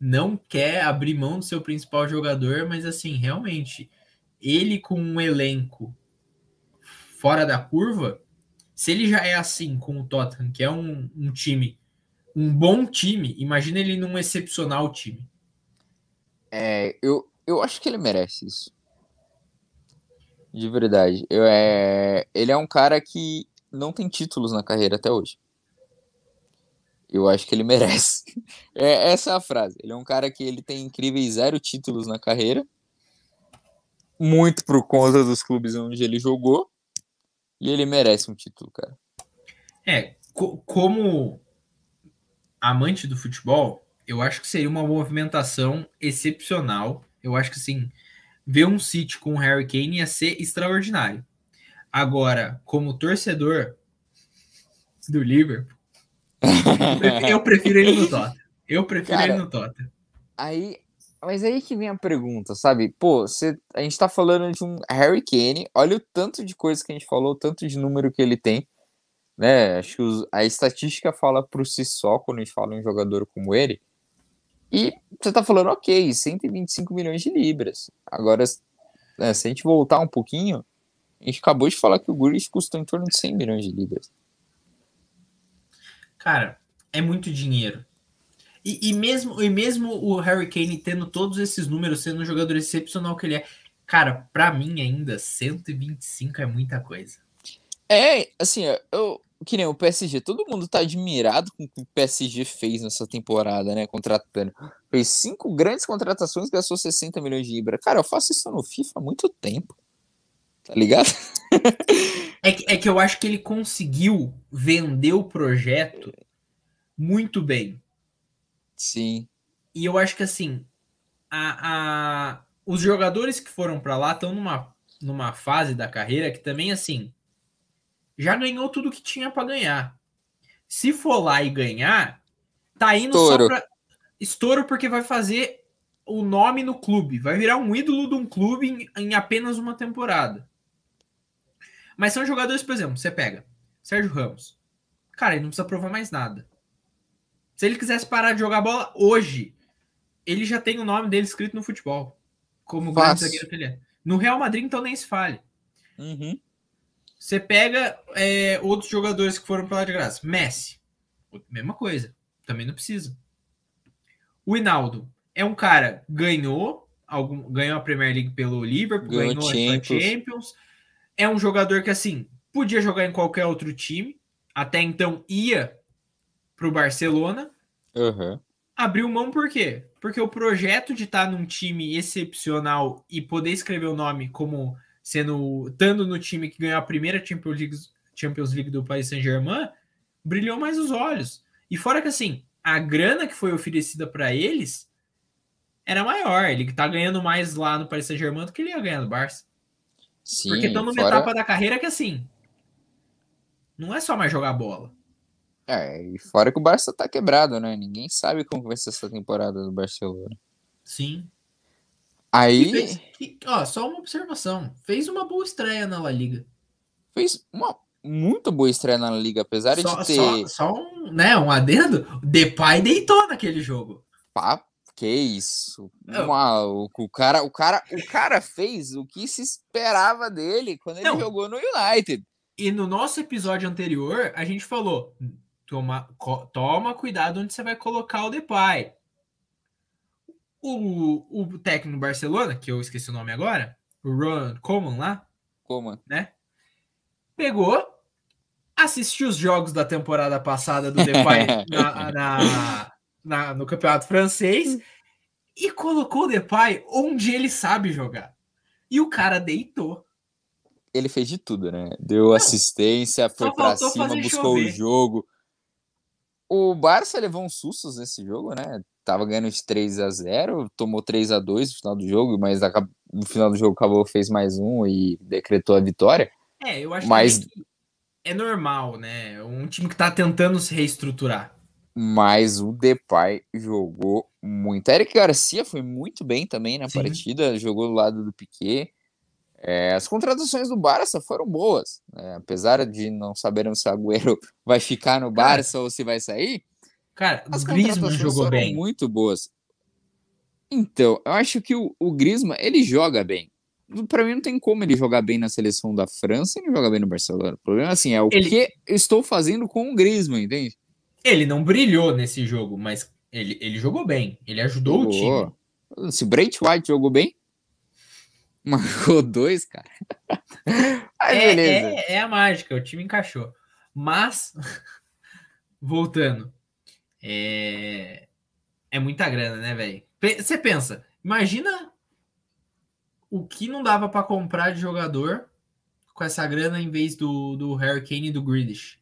Speaker 1: Não quer abrir mão do seu principal jogador, mas assim, realmente, ele com um elenco fora da curva, se ele já é assim com o Tottenham, que é um, um time, um bom time, imagina ele num excepcional time.
Speaker 2: É, eu, eu acho que ele merece isso. De verdade. Eu, é... Ele é um cara que não tem títulos na carreira até hoje. Eu acho que ele *laughs* merece. É, essa é a frase. Ele é um cara que ele tem incríveis zero títulos na carreira. Muito por conta dos clubes onde ele jogou. E ele merece um título, cara.
Speaker 1: É, co como amante do futebol, eu acho que seria uma movimentação excepcional eu acho que sim, ver um City com o Harry Kane ia ser extraordinário. Agora, como torcedor do Liverpool, *laughs* eu prefiro ele no Tottenham. Eu prefiro Cara, ele no Tottenham.
Speaker 2: Aí, mas aí que vem a pergunta, sabe? Pô, cê, a gente tá falando de um Harry Kane, olha o tanto de coisa que a gente falou, o tanto de número que ele tem, né? Acho que os, a estatística fala por si só quando a gente fala em um jogador como ele. E você tá falando, ok, 125 milhões de libras. Agora, é, se a gente voltar um pouquinho, a gente acabou de falar que o Grealish custou em torno de 100 milhões de libras.
Speaker 1: Cara, é muito dinheiro. E, e, mesmo, e mesmo o Harry Kane tendo todos esses números, sendo um jogador excepcional que ele é, cara, para mim ainda, 125 é muita coisa.
Speaker 2: É, assim, eu, que nem o PSG, todo mundo tá admirado com o que o PSG fez nessa temporada, né? Contratando. Fez cinco grandes contratações, gastou 60 milhões de libras. Cara, eu faço isso no FIFA há muito tempo. Tá ligado? *laughs*
Speaker 1: é, que, é que eu acho que ele conseguiu vender o projeto muito bem.
Speaker 2: Sim.
Speaker 1: E eu acho que assim, a, a, os jogadores que foram para lá estão numa, numa fase da carreira que também, assim, já ganhou tudo que tinha para ganhar. Se for lá e ganhar, tá indo Estouro. só pra. Estouro porque vai fazer o nome no clube. Vai virar um ídolo de um clube em, em apenas uma temporada. Mas são jogadores, por exemplo, você pega Sérgio Ramos. Cara, ele não precisa provar mais nada. Se ele quisesse parar de jogar bola hoje, ele já tem o nome dele escrito no futebol. Como grande zagueiro que ele é. No Real Madrid, então nem se fale.
Speaker 2: Uhum.
Speaker 1: Você pega é, outros jogadores que foram para lá de graça. Messi, mesma coisa. Também não precisa. O Hinaldo é um cara ganhou algum, ganhou a Premier League pelo Liverpool, ganhou, ganhou a Champions. É um jogador que assim podia jogar em qualquer outro time. Até então ia para o Barcelona.
Speaker 2: Uhum.
Speaker 1: Abriu mão por quê? Porque o projeto de estar num time excepcional e poder escrever o nome como sendo estando no time que ganhou a primeira Champions League, Champions League do Paris Saint-Germain, brilhou mais os olhos. E fora que assim, a grana que foi oferecida para eles era maior. Ele tá ganhando mais lá no Paris Saint-Germain do que ele ia ganhar no Barça.
Speaker 2: Sim,
Speaker 1: Porque estão numa fora... etapa da carreira que assim, não é só mais jogar bola.
Speaker 2: É, e fora que o Barça tá quebrado, né? Ninguém sabe como vai ser essa temporada do Barcelona.
Speaker 1: Sim.
Speaker 2: Aí.
Speaker 1: Fez, que, ó, só uma observação. Fez uma boa estreia na La Liga.
Speaker 2: Fez uma muito boa estreia na Liga, apesar só, de ter.
Speaker 1: Só, só, um, né, um adendo. Depay deitou naquele jogo.
Speaker 2: Pá, que isso. Uma, o, o, cara, o, cara, o cara fez o que se esperava dele quando ele Não. jogou no United.
Speaker 1: E no nosso episódio anterior, a gente falou: toma, toma cuidado onde você vai colocar o Depay o, o técnico do Barcelona, que eu esqueci o nome agora, o Ron Coleman lá,
Speaker 2: Coleman,
Speaker 1: né? Pegou, assistiu os jogos da temporada passada do Depay *laughs* na, na, na, no campeonato francês e colocou o Depay onde ele sabe jogar. E o cara deitou.
Speaker 2: Ele fez de tudo, né? Deu Não, assistência, foi para cima, buscou chover. o jogo. O Barça levou uns sustos nesse jogo, né? tava ganhando de 3 a 0 tomou 3 a 2 no final do jogo, mas no final do jogo acabou, fez mais um e decretou a vitória.
Speaker 1: É, eu acho mas... que é normal, né? Um time que tá tentando se reestruturar.
Speaker 2: Mas o Depay jogou muito. Eric Garcia foi muito bem também na Sim. partida, jogou do lado do Piquet. É, as contratações do Barça foram boas, né? apesar de não sabermos se o Agüero *laughs* vai ficar no Barça Cara, ou se vai sair.
Speaker 1: Cara, As Griezmann jogou bem.
Speaker 2: muito boas. Então, eu acho que o, o Griezmann, ele joga bem. Para mim não tem como ele jogar bem na seleção da França e não jogar bem no Barcelona. O problema assim é o ele... que eu estou fazendo com o Griezmann, entende?
Speaker 1: Ele não brilhou nesse jogo, mas ele, ele jogou bem. Ele ajudou jogou. o
Speaker 2: time. Se Brent White jogou bem, *laughs* marcou dois, cara. *laughs*
Speaker 1: Aí, é, é, é a mágica, o time encaixou. Mas, *laughs* voltando, é, é muita grana, né, velho? Você pensa, imagina o que não dava para comprar de jogador com essa grana em vez do, do Hurricane e do Grealish.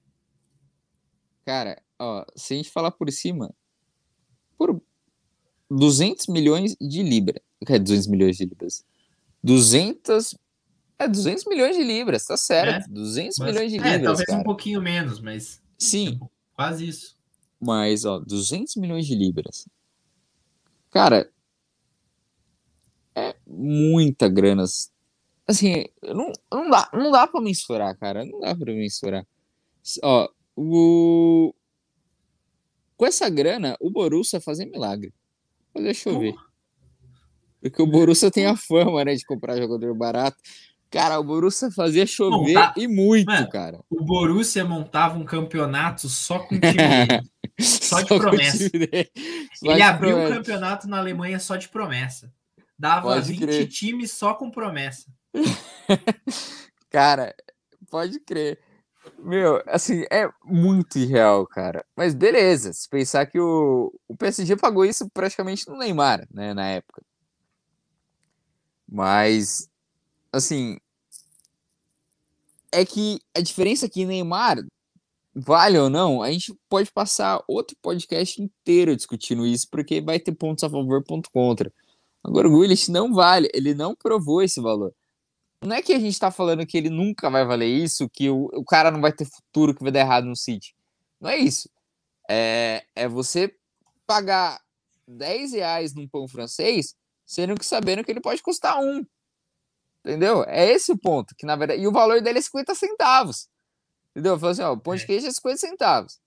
Speaker 2: Cara, ó, se a gente falar por cima, por 200 milhões de libras, que é 200 milhões de libras, 200 é 200 milhões de libras, tá certo, é, 200 mas, milhões de é, libras,
Speaker 1: talvez
Speaker 2: cara.
Speaker 1: um pouquinho menos, mas
Speaker 2: sim, tipo,
Speaker 1: quase isso.
Speaker 2: Mas, ó, 200 milhões de libras. Cara, é muita grana. Assim, não, não dá, não dá pra mensurar, cara. Não dá pra mensurar. Ó, o... Com essa grana, o Borussia fazer milagre. fazer chover. Porque o Borussia tem a fama, né, de comprar jogador barato. Cara, o Borussia fazia chover Monta... e muito, Mano, cara.
Speaker 1: O Borussia montava um campeonato só com *laughs* time só de só promessa. Só Ele de abriu um campeonato na Alemanha só de promessa. Dava pode 20 crer. times só com promessa. *laughs*
Speaker 2: cara, pode crer. Meu, assim, é muito irreal, cara. Mas beleza, se pensar que o, o PSG pagou isso praticamente no Neymar, né, na época. Mas assim, é que a diferença aqui, Neymar, vale ou não, a gente pode passar outro podcast inteiro discutindo isso, porque vai ter pontos a favor, ponto contra. Agora o Willis não vale, ele não provou esse valor. Não é que a gente tá falando que ele nunca vai valer isso, que o, o cara não vai ter futuro, que vai dar errado no City. Não é isso. É, é você pagar 10 reais num pão francês, sendo que sabendo que ele pode custar um. Entendeu? É esse o ponto. Que na verdade. E o valor dele é 50 centavos. Entendeu? Falou assim: ó, o pão de é. queijo é 50 centavos.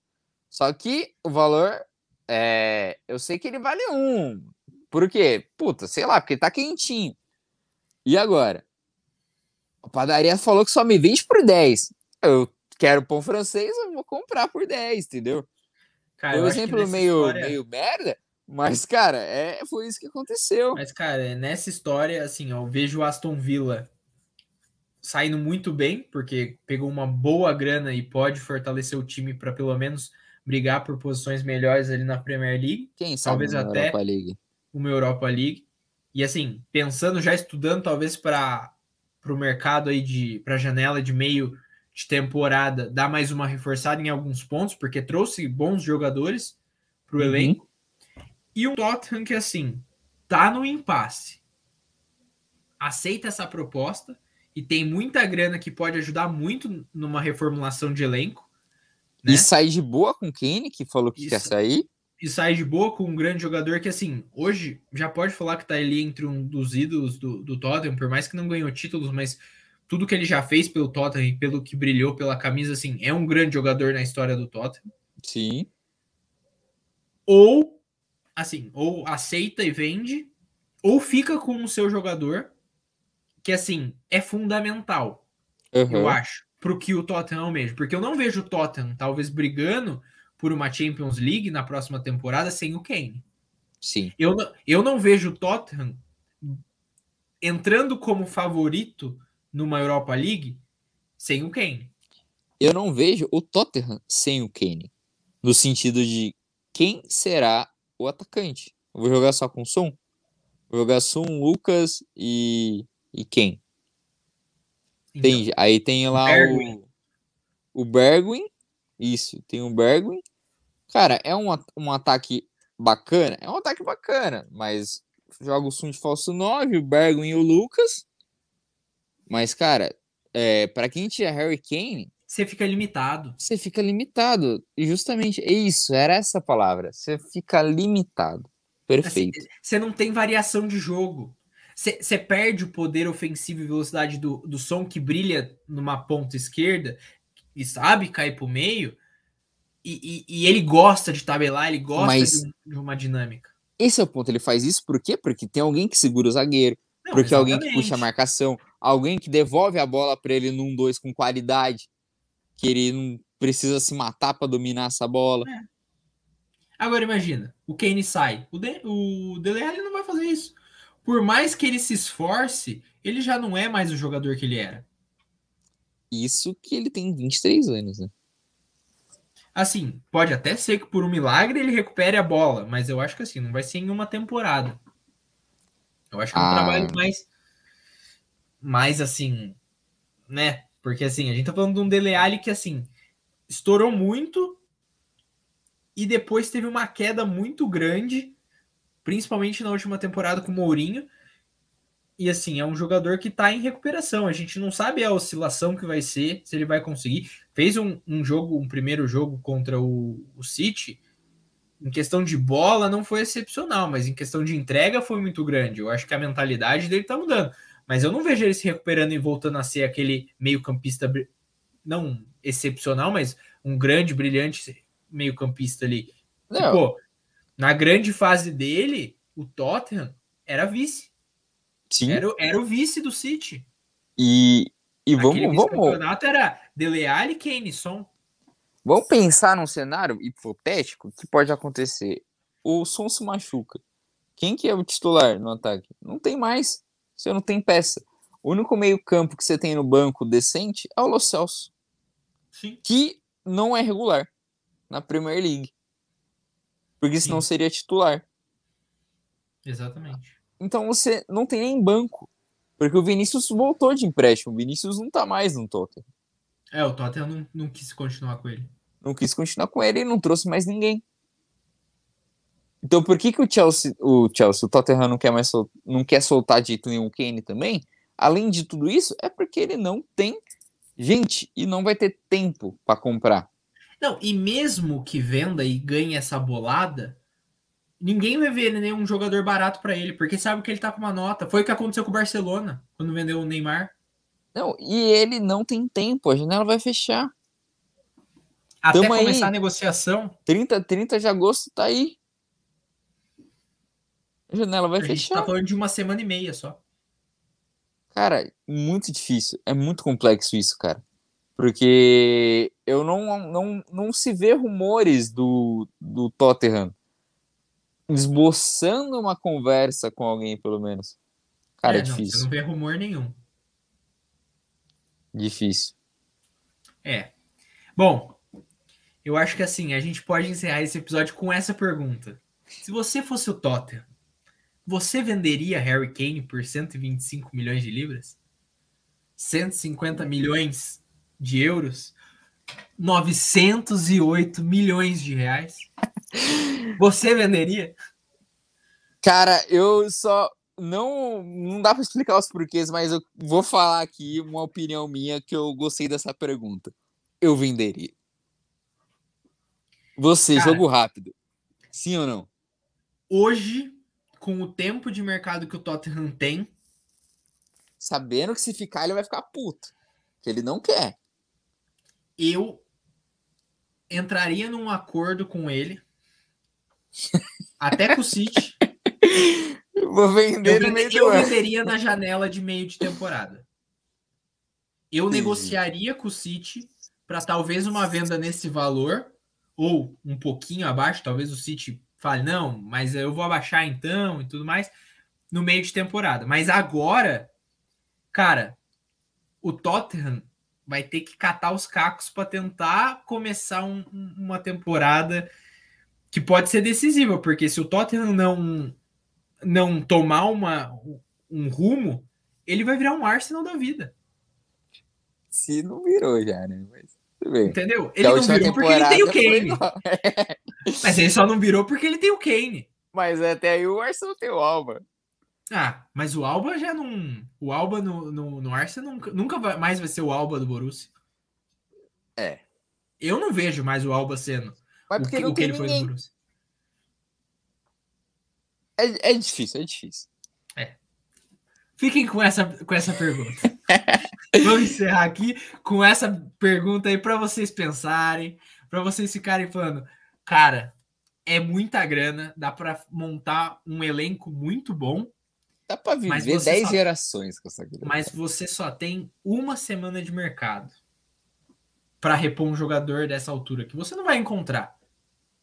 Speaker 2: Só que o valor. É... Eu sei que ele vale um. Por quê? Puta, sei lá, porque tá quentinho. E agora? A padaria falou que só me vende por 10. Eu quero pão francês, eu vou comprar por 10, entendeu? Cara, um exemplo meio, história... meio merda, mas, cara, é, foi isso que aconteceu.
Speaker 1: Mas, cara, nessa história, assim, eu vejo o Aston Villa saindo muito bem, porque pegou uma boa grana e pode fortalecer o time para pelo menos brigar por posições melhores ali na Premier League.
Speaker 2: Quem sabe talvez até Europa League.
Speaker 1: uma Europa League. E assim, pensando já estudando talvez para o mercado aí de para janela de meio de temporada, dar mais uma reforçada em alguns pontos, porque trouxe bons jogadores para o uhum. elenco. E o Tottenham que assim tá no impasse. Aceita essa proposta e tem muita grana que pode ajudar muito numa reformulação de elenco.
Speaker 2: Né? E sai de boa com o Kane, que falou que Isso. quer sair.
Speaker 1: E sai de boa com um grande jogador que, assim, hoje já pode falar que tá ali entre um dos ídolos do, do Tottenham, por mais que não ganhou títulos, mas tudo que ele já fez pelo Tottenham e pelo que brilhou pela camisa, assim, é um grande jogador na história do Tottenham.
Speaker 2: Sim.
Speaker 1: Ou assim, ou aceita e vende, ou fica com o seu jogador, que assim, é fundamental, uhum. eu acho, pro que o Tottenham mesmo. Porque eu não vejo o Tottenham talvez brigando por uma Champions League na próxima temporada sem o Kane.
Speaker 2: Sim.
Speaker 1: Eu, eu não vejo o Tottenham entrando como favorito numa Europa League sem o Kane.
Speaker 2: Eu não vejo o Tottenham sem o Kane. No sentido de quem será o atacante. Eu vou jogar só com som? Vou jogar som, Lucas e. e quem? Então, tem, aí tem lá Bergwin. o. O Bergwin. Isso, tem o Bergwin. Cara, é um, um ataque bacana. É um ataque bacana, mas joga o Sun de falso 9, o Bergwin e o Lucas. Mas, cara, é, para quem tinha Harry Kane,
Speaker 1: você fica limitado.
Speaker 2: Você fica limitado. E justamente é isso, era essa palavra. Você fica limitado. Perfeito.
Speaker 1: Você não tem variação de jogo. Você perde o poder ofensivo e velocidade do, do som que brilha numa ponta esquerda e sabe cair pro meio. E, e, e ele gosta de tabelar, ele gosta Mas de, um, de, uma dinâmica.
Speaker 2: Esse é o ponto. Ele faz isso por quê? Porque tem alguém que segura o zagueiro. Não, porque exatamente. alguém que puxa a marcação. Alguém que devolve a bola para ele num dois com qualidade que ele não precisa se matar para dominar essa bola. É.
Speaker 1: Agora imagina, o Kane sai, o, De, o Dele Alli não vai fazer isso. Por mais que ele se esforce, ele já não é mais o jogador que ele era.
Speaker 2: Isso que ele tem 23 anos, né?
Speaker 1: Assim, pode até ser que por um milagre ele recupere a bola, mas eu acho que assim, não vai ser em uma temporada. Eu acho que é um ah. trabalho mais mais assim, né? Porque assim, a gente tá falando de um Dele Alli que assim, estourou muito e depois teve uma queda muito grande, principalmente na última temporada com o Mourinho. E assim, é um jogador que tá em recuperação. A gente não sabe a oscilação que vai ser, se ele vai conseguir. Fez um, um jogo, um primeiro jogo contra o, o City. Em questão de bola, não foi excepcional, mas em questão de entrega foi muito grande. Eu acho que a mentalidade dele tá mudando. Mas eu não vejo ele se recuperando e voltando a ser aquele meio-campista, não excepcional, mas um grande, brilhante meio-campista ali. Tipo, na grande fase dele, o Tottenham era vice.
Speaker 2: Sim.
Speaker 1: Era, era o vice do City.
Speaker 2: E, e vamos, vamos,
Speaker 1: campeonato era Dele Alli e Kane, Son.
Speaker 2: vamos pensar num cenário hipotético que pode acontecer. O Son se machuca. Quem que é o titular no ataque? Não tem mais. Você não tem peça. O único meio-campo que você tem no banco decente é o Lo Celso,
Speaker 1: Sim.
Speaker 2: que não é regular na Premier League. Porque senão
Speaker 1: Sim.
Speaker 2: seria titular.
Speaker 1: Exatamente.
Speaker 2: Então você não tem nem banco. Porque o Vinícius voltou de empréstimo. O Vinícius não tá mais no Tottenham.
Speaker 1: É, o Tottenham não, não quis continuar com ele.
Speaker 2: Não quis continuar com ele e não trouxe mais ninguém. Então por que, que o Chelsea, o Chelsea, o Tottenham não quer mais sol- não quer soltar de jeito nenhum o Kane também? Além de tudo isso, é porque ele não tem gente e não vai ter tempo para comprar.
Speaker 1: Não, e mesmo que venda e ganhe essa bolada, ninguém vai ver nenhum jogador barato pra ele, porque sabe que ele tá com uma nota. Foi o que aconteceu com o Barcelona, quando vendeu o Neymar.
Speaker 2: Não, e ele não tem tempo, a janela vai fechar.
Speaker 1: Até
Speaker 2: Tamo aí.
Speaker 1: começar a negociação,
Speaker 2: 30, 30 de agosto tá aí. A janela vai
Speaker 1: a gente
Speaker 2: fechar.
Speaker 1: tá falando de uma semana e meia só.
Speaker 2: Cara, muito difícil. É muito complexo isso, cara. Porque eu não, não, não se vê rumores do, do Tottenham esboçando uma conversa com alguém, pelo menos. Cara, é,
Speaker 1: É, não,
Speaker 2: difícil.
Speaker 1: você não vê rumor nenhum.
Speaker 2: Difícil.
Speaker 1: É. Bom, eu acho que assim, a gente pode encerrar esse episódio com essa pergunta. Se você fosse o Tottenham, você venderia Harry Kane por 125 milhões de libras? 150 milhões de euros? 908 milhões de reais? Você venderia?
Speaker 2: Cara, eu só. Não, não dá pra explicar os porquês, mas eu vou falar aqui uma opinião minha que eu gostei dessa pergunta. Eu venderia. Você,
Speaker 1: Cara.
Speaker 2: jogo rápido. Sim ou não?
Speaker 1: Hoje, com o tempo de mercado que o Tottenham tem,
Speaker 2: Sabendo que se ficar, ele vai ficar puto. Que ele não quer.
Speaker 1: eu entraria num acordo com ele, *laughs* até com o City.
Speaker 2: Vou vender
Speaker 1: Eu,
Speaker 2: no meio
Speaker 1: eu venderia na janela de meio de temporada. Eu
Speaker 2: Entendi.
Speaker 1: negociaria com o City para talvez uma venda nesse valor, ou um pouquinho abaixo, talvez o City fale, não, mas eu vou abaixar então e tudo mais, no meio de temporada. Mas agora, cara, o Tottenham vai ter que catar os cacos para tentar começar um- um- uma temporada que pode ser decisiva, porque se o Tottenham não não tomar uma, um rumo, ele vai virar um Arsenal da vida.
Speaker 2: Se não virou já, né? Mas tudo bem.
Speaker 1: Entendeu? Ele não virou porque ele tem o Kane. *laughs* Mas ele só não virou porque ele tem o Kane.
Speaker 2: Mas até aí o Arsenal tem o Alba.
Speaker 1: Ah, mas o Alba já não. O Alba no, no, no Arsenal nunca, nunca vai- mais vai ser o Alba do Borussia.
Speaker 2: É.
Speaker 1: Eu não vejo mais o Alba sendo
Speaker 2: Mas
Speaker 1: o
Speaker 2: porque
Speaker 1: que,
Speaker 2: não
Speaker 1: o que ele foi no
Speaker 2: ninguém.
Speaker 1: Borussia.
Speaker 2: É, é difícil, é difícil.
Speaker 1: Fiquem com essa, com essa pergunta. *laughs* Vamos encerrar aqui com essa pergunta aí para vocês pensarem, para vocês ficarem falando, cara, é muita grana, dá para montar um elenco muito bom,
Speaker 2: Dá pra
Speaker 1: Mas
Speaker 2: viver
Speaker 1: você
Speaker 2: 10
Speaker 1: só-
Speaker 2: gerações com essa grana.
Speaker 1: mas você só tem uma semana de mercado para repor um jogador dessa altura que você não vai encontrar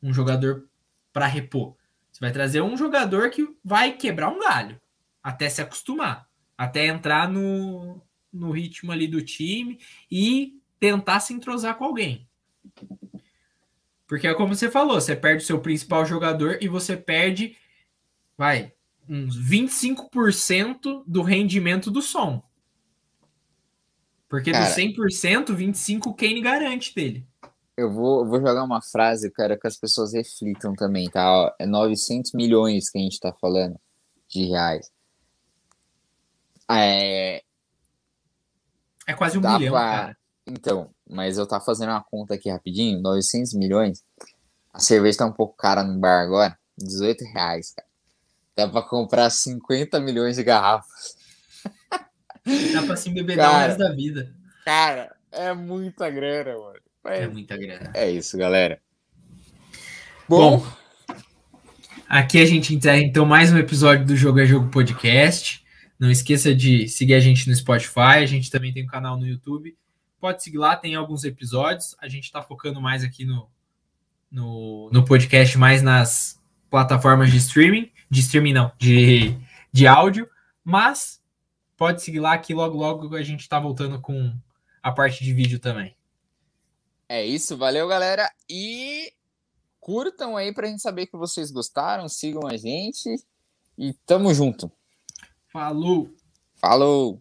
Speaker 1: um jogador para repor. Você vai trazer um jogador que vai quebrar um galho até se acostumar, até entrar no, no ritmo ali do time e tentar se entrosar com alguém. Porque é como você falou, você perde o seu principal jogador e você perde, vai, uns 25% do rendimento do som. Porque
Speaker 2: Cara.
Speaker 1: do 100%, 25% o Kane garante dele.
Speaker 2: Eu vou, eu vou jogar uma frase, quero que as pessoas reflitam também, tá? É 900 milhões que a gente tá falando de reais. É,
Speaker 1: É quase um
Speaker 2: Dá
Speaker 1: milhão,
Speaker 2: pra-
Speaker 1: cara.
Speaker 2: então, mas eu tava fazendo uma conta aqui rapidinho, 900 milhões. A cerveja tá um pouco cara no bar agora, 18 reais, cara. Dá pra comprar 50 milhões de garrafas.
Speaker 1: Dá pra se embebedar o
Speaker 2: Cara.
Speaker 1: resto da vida.
Speaker 2: Cara, é muita grana, mano.
Speaker 1: É
Speaker 2: Mas
Speaker 1: muita grana.
Speaker 2: é isso, galera.
Speaker 1: Bom,
Speaker 2: Bom,
Speaker 1: Aqui a gente encerra então mais um episódio do Jogo é Jogo Podcast. Não esqueça de seguir a gente no Spotify, a gente também tem um canal no YouTube. Pode seguir lá, tem alguns episódios. A gente está focando mais aqui no, no, no podcast, mais nas plataformas de streaming. De streaming não, de, de áudio. Mas pode seguir lá que logo logo a gente está voltando com a parte de vídeo também.
Speaker 2: É isso, valeu galera. E curtam aí pra gente saber que vocês gostaram, sigam a gente e tamo junto.
Speaker 1: Falou!
Speaker 2: Falou!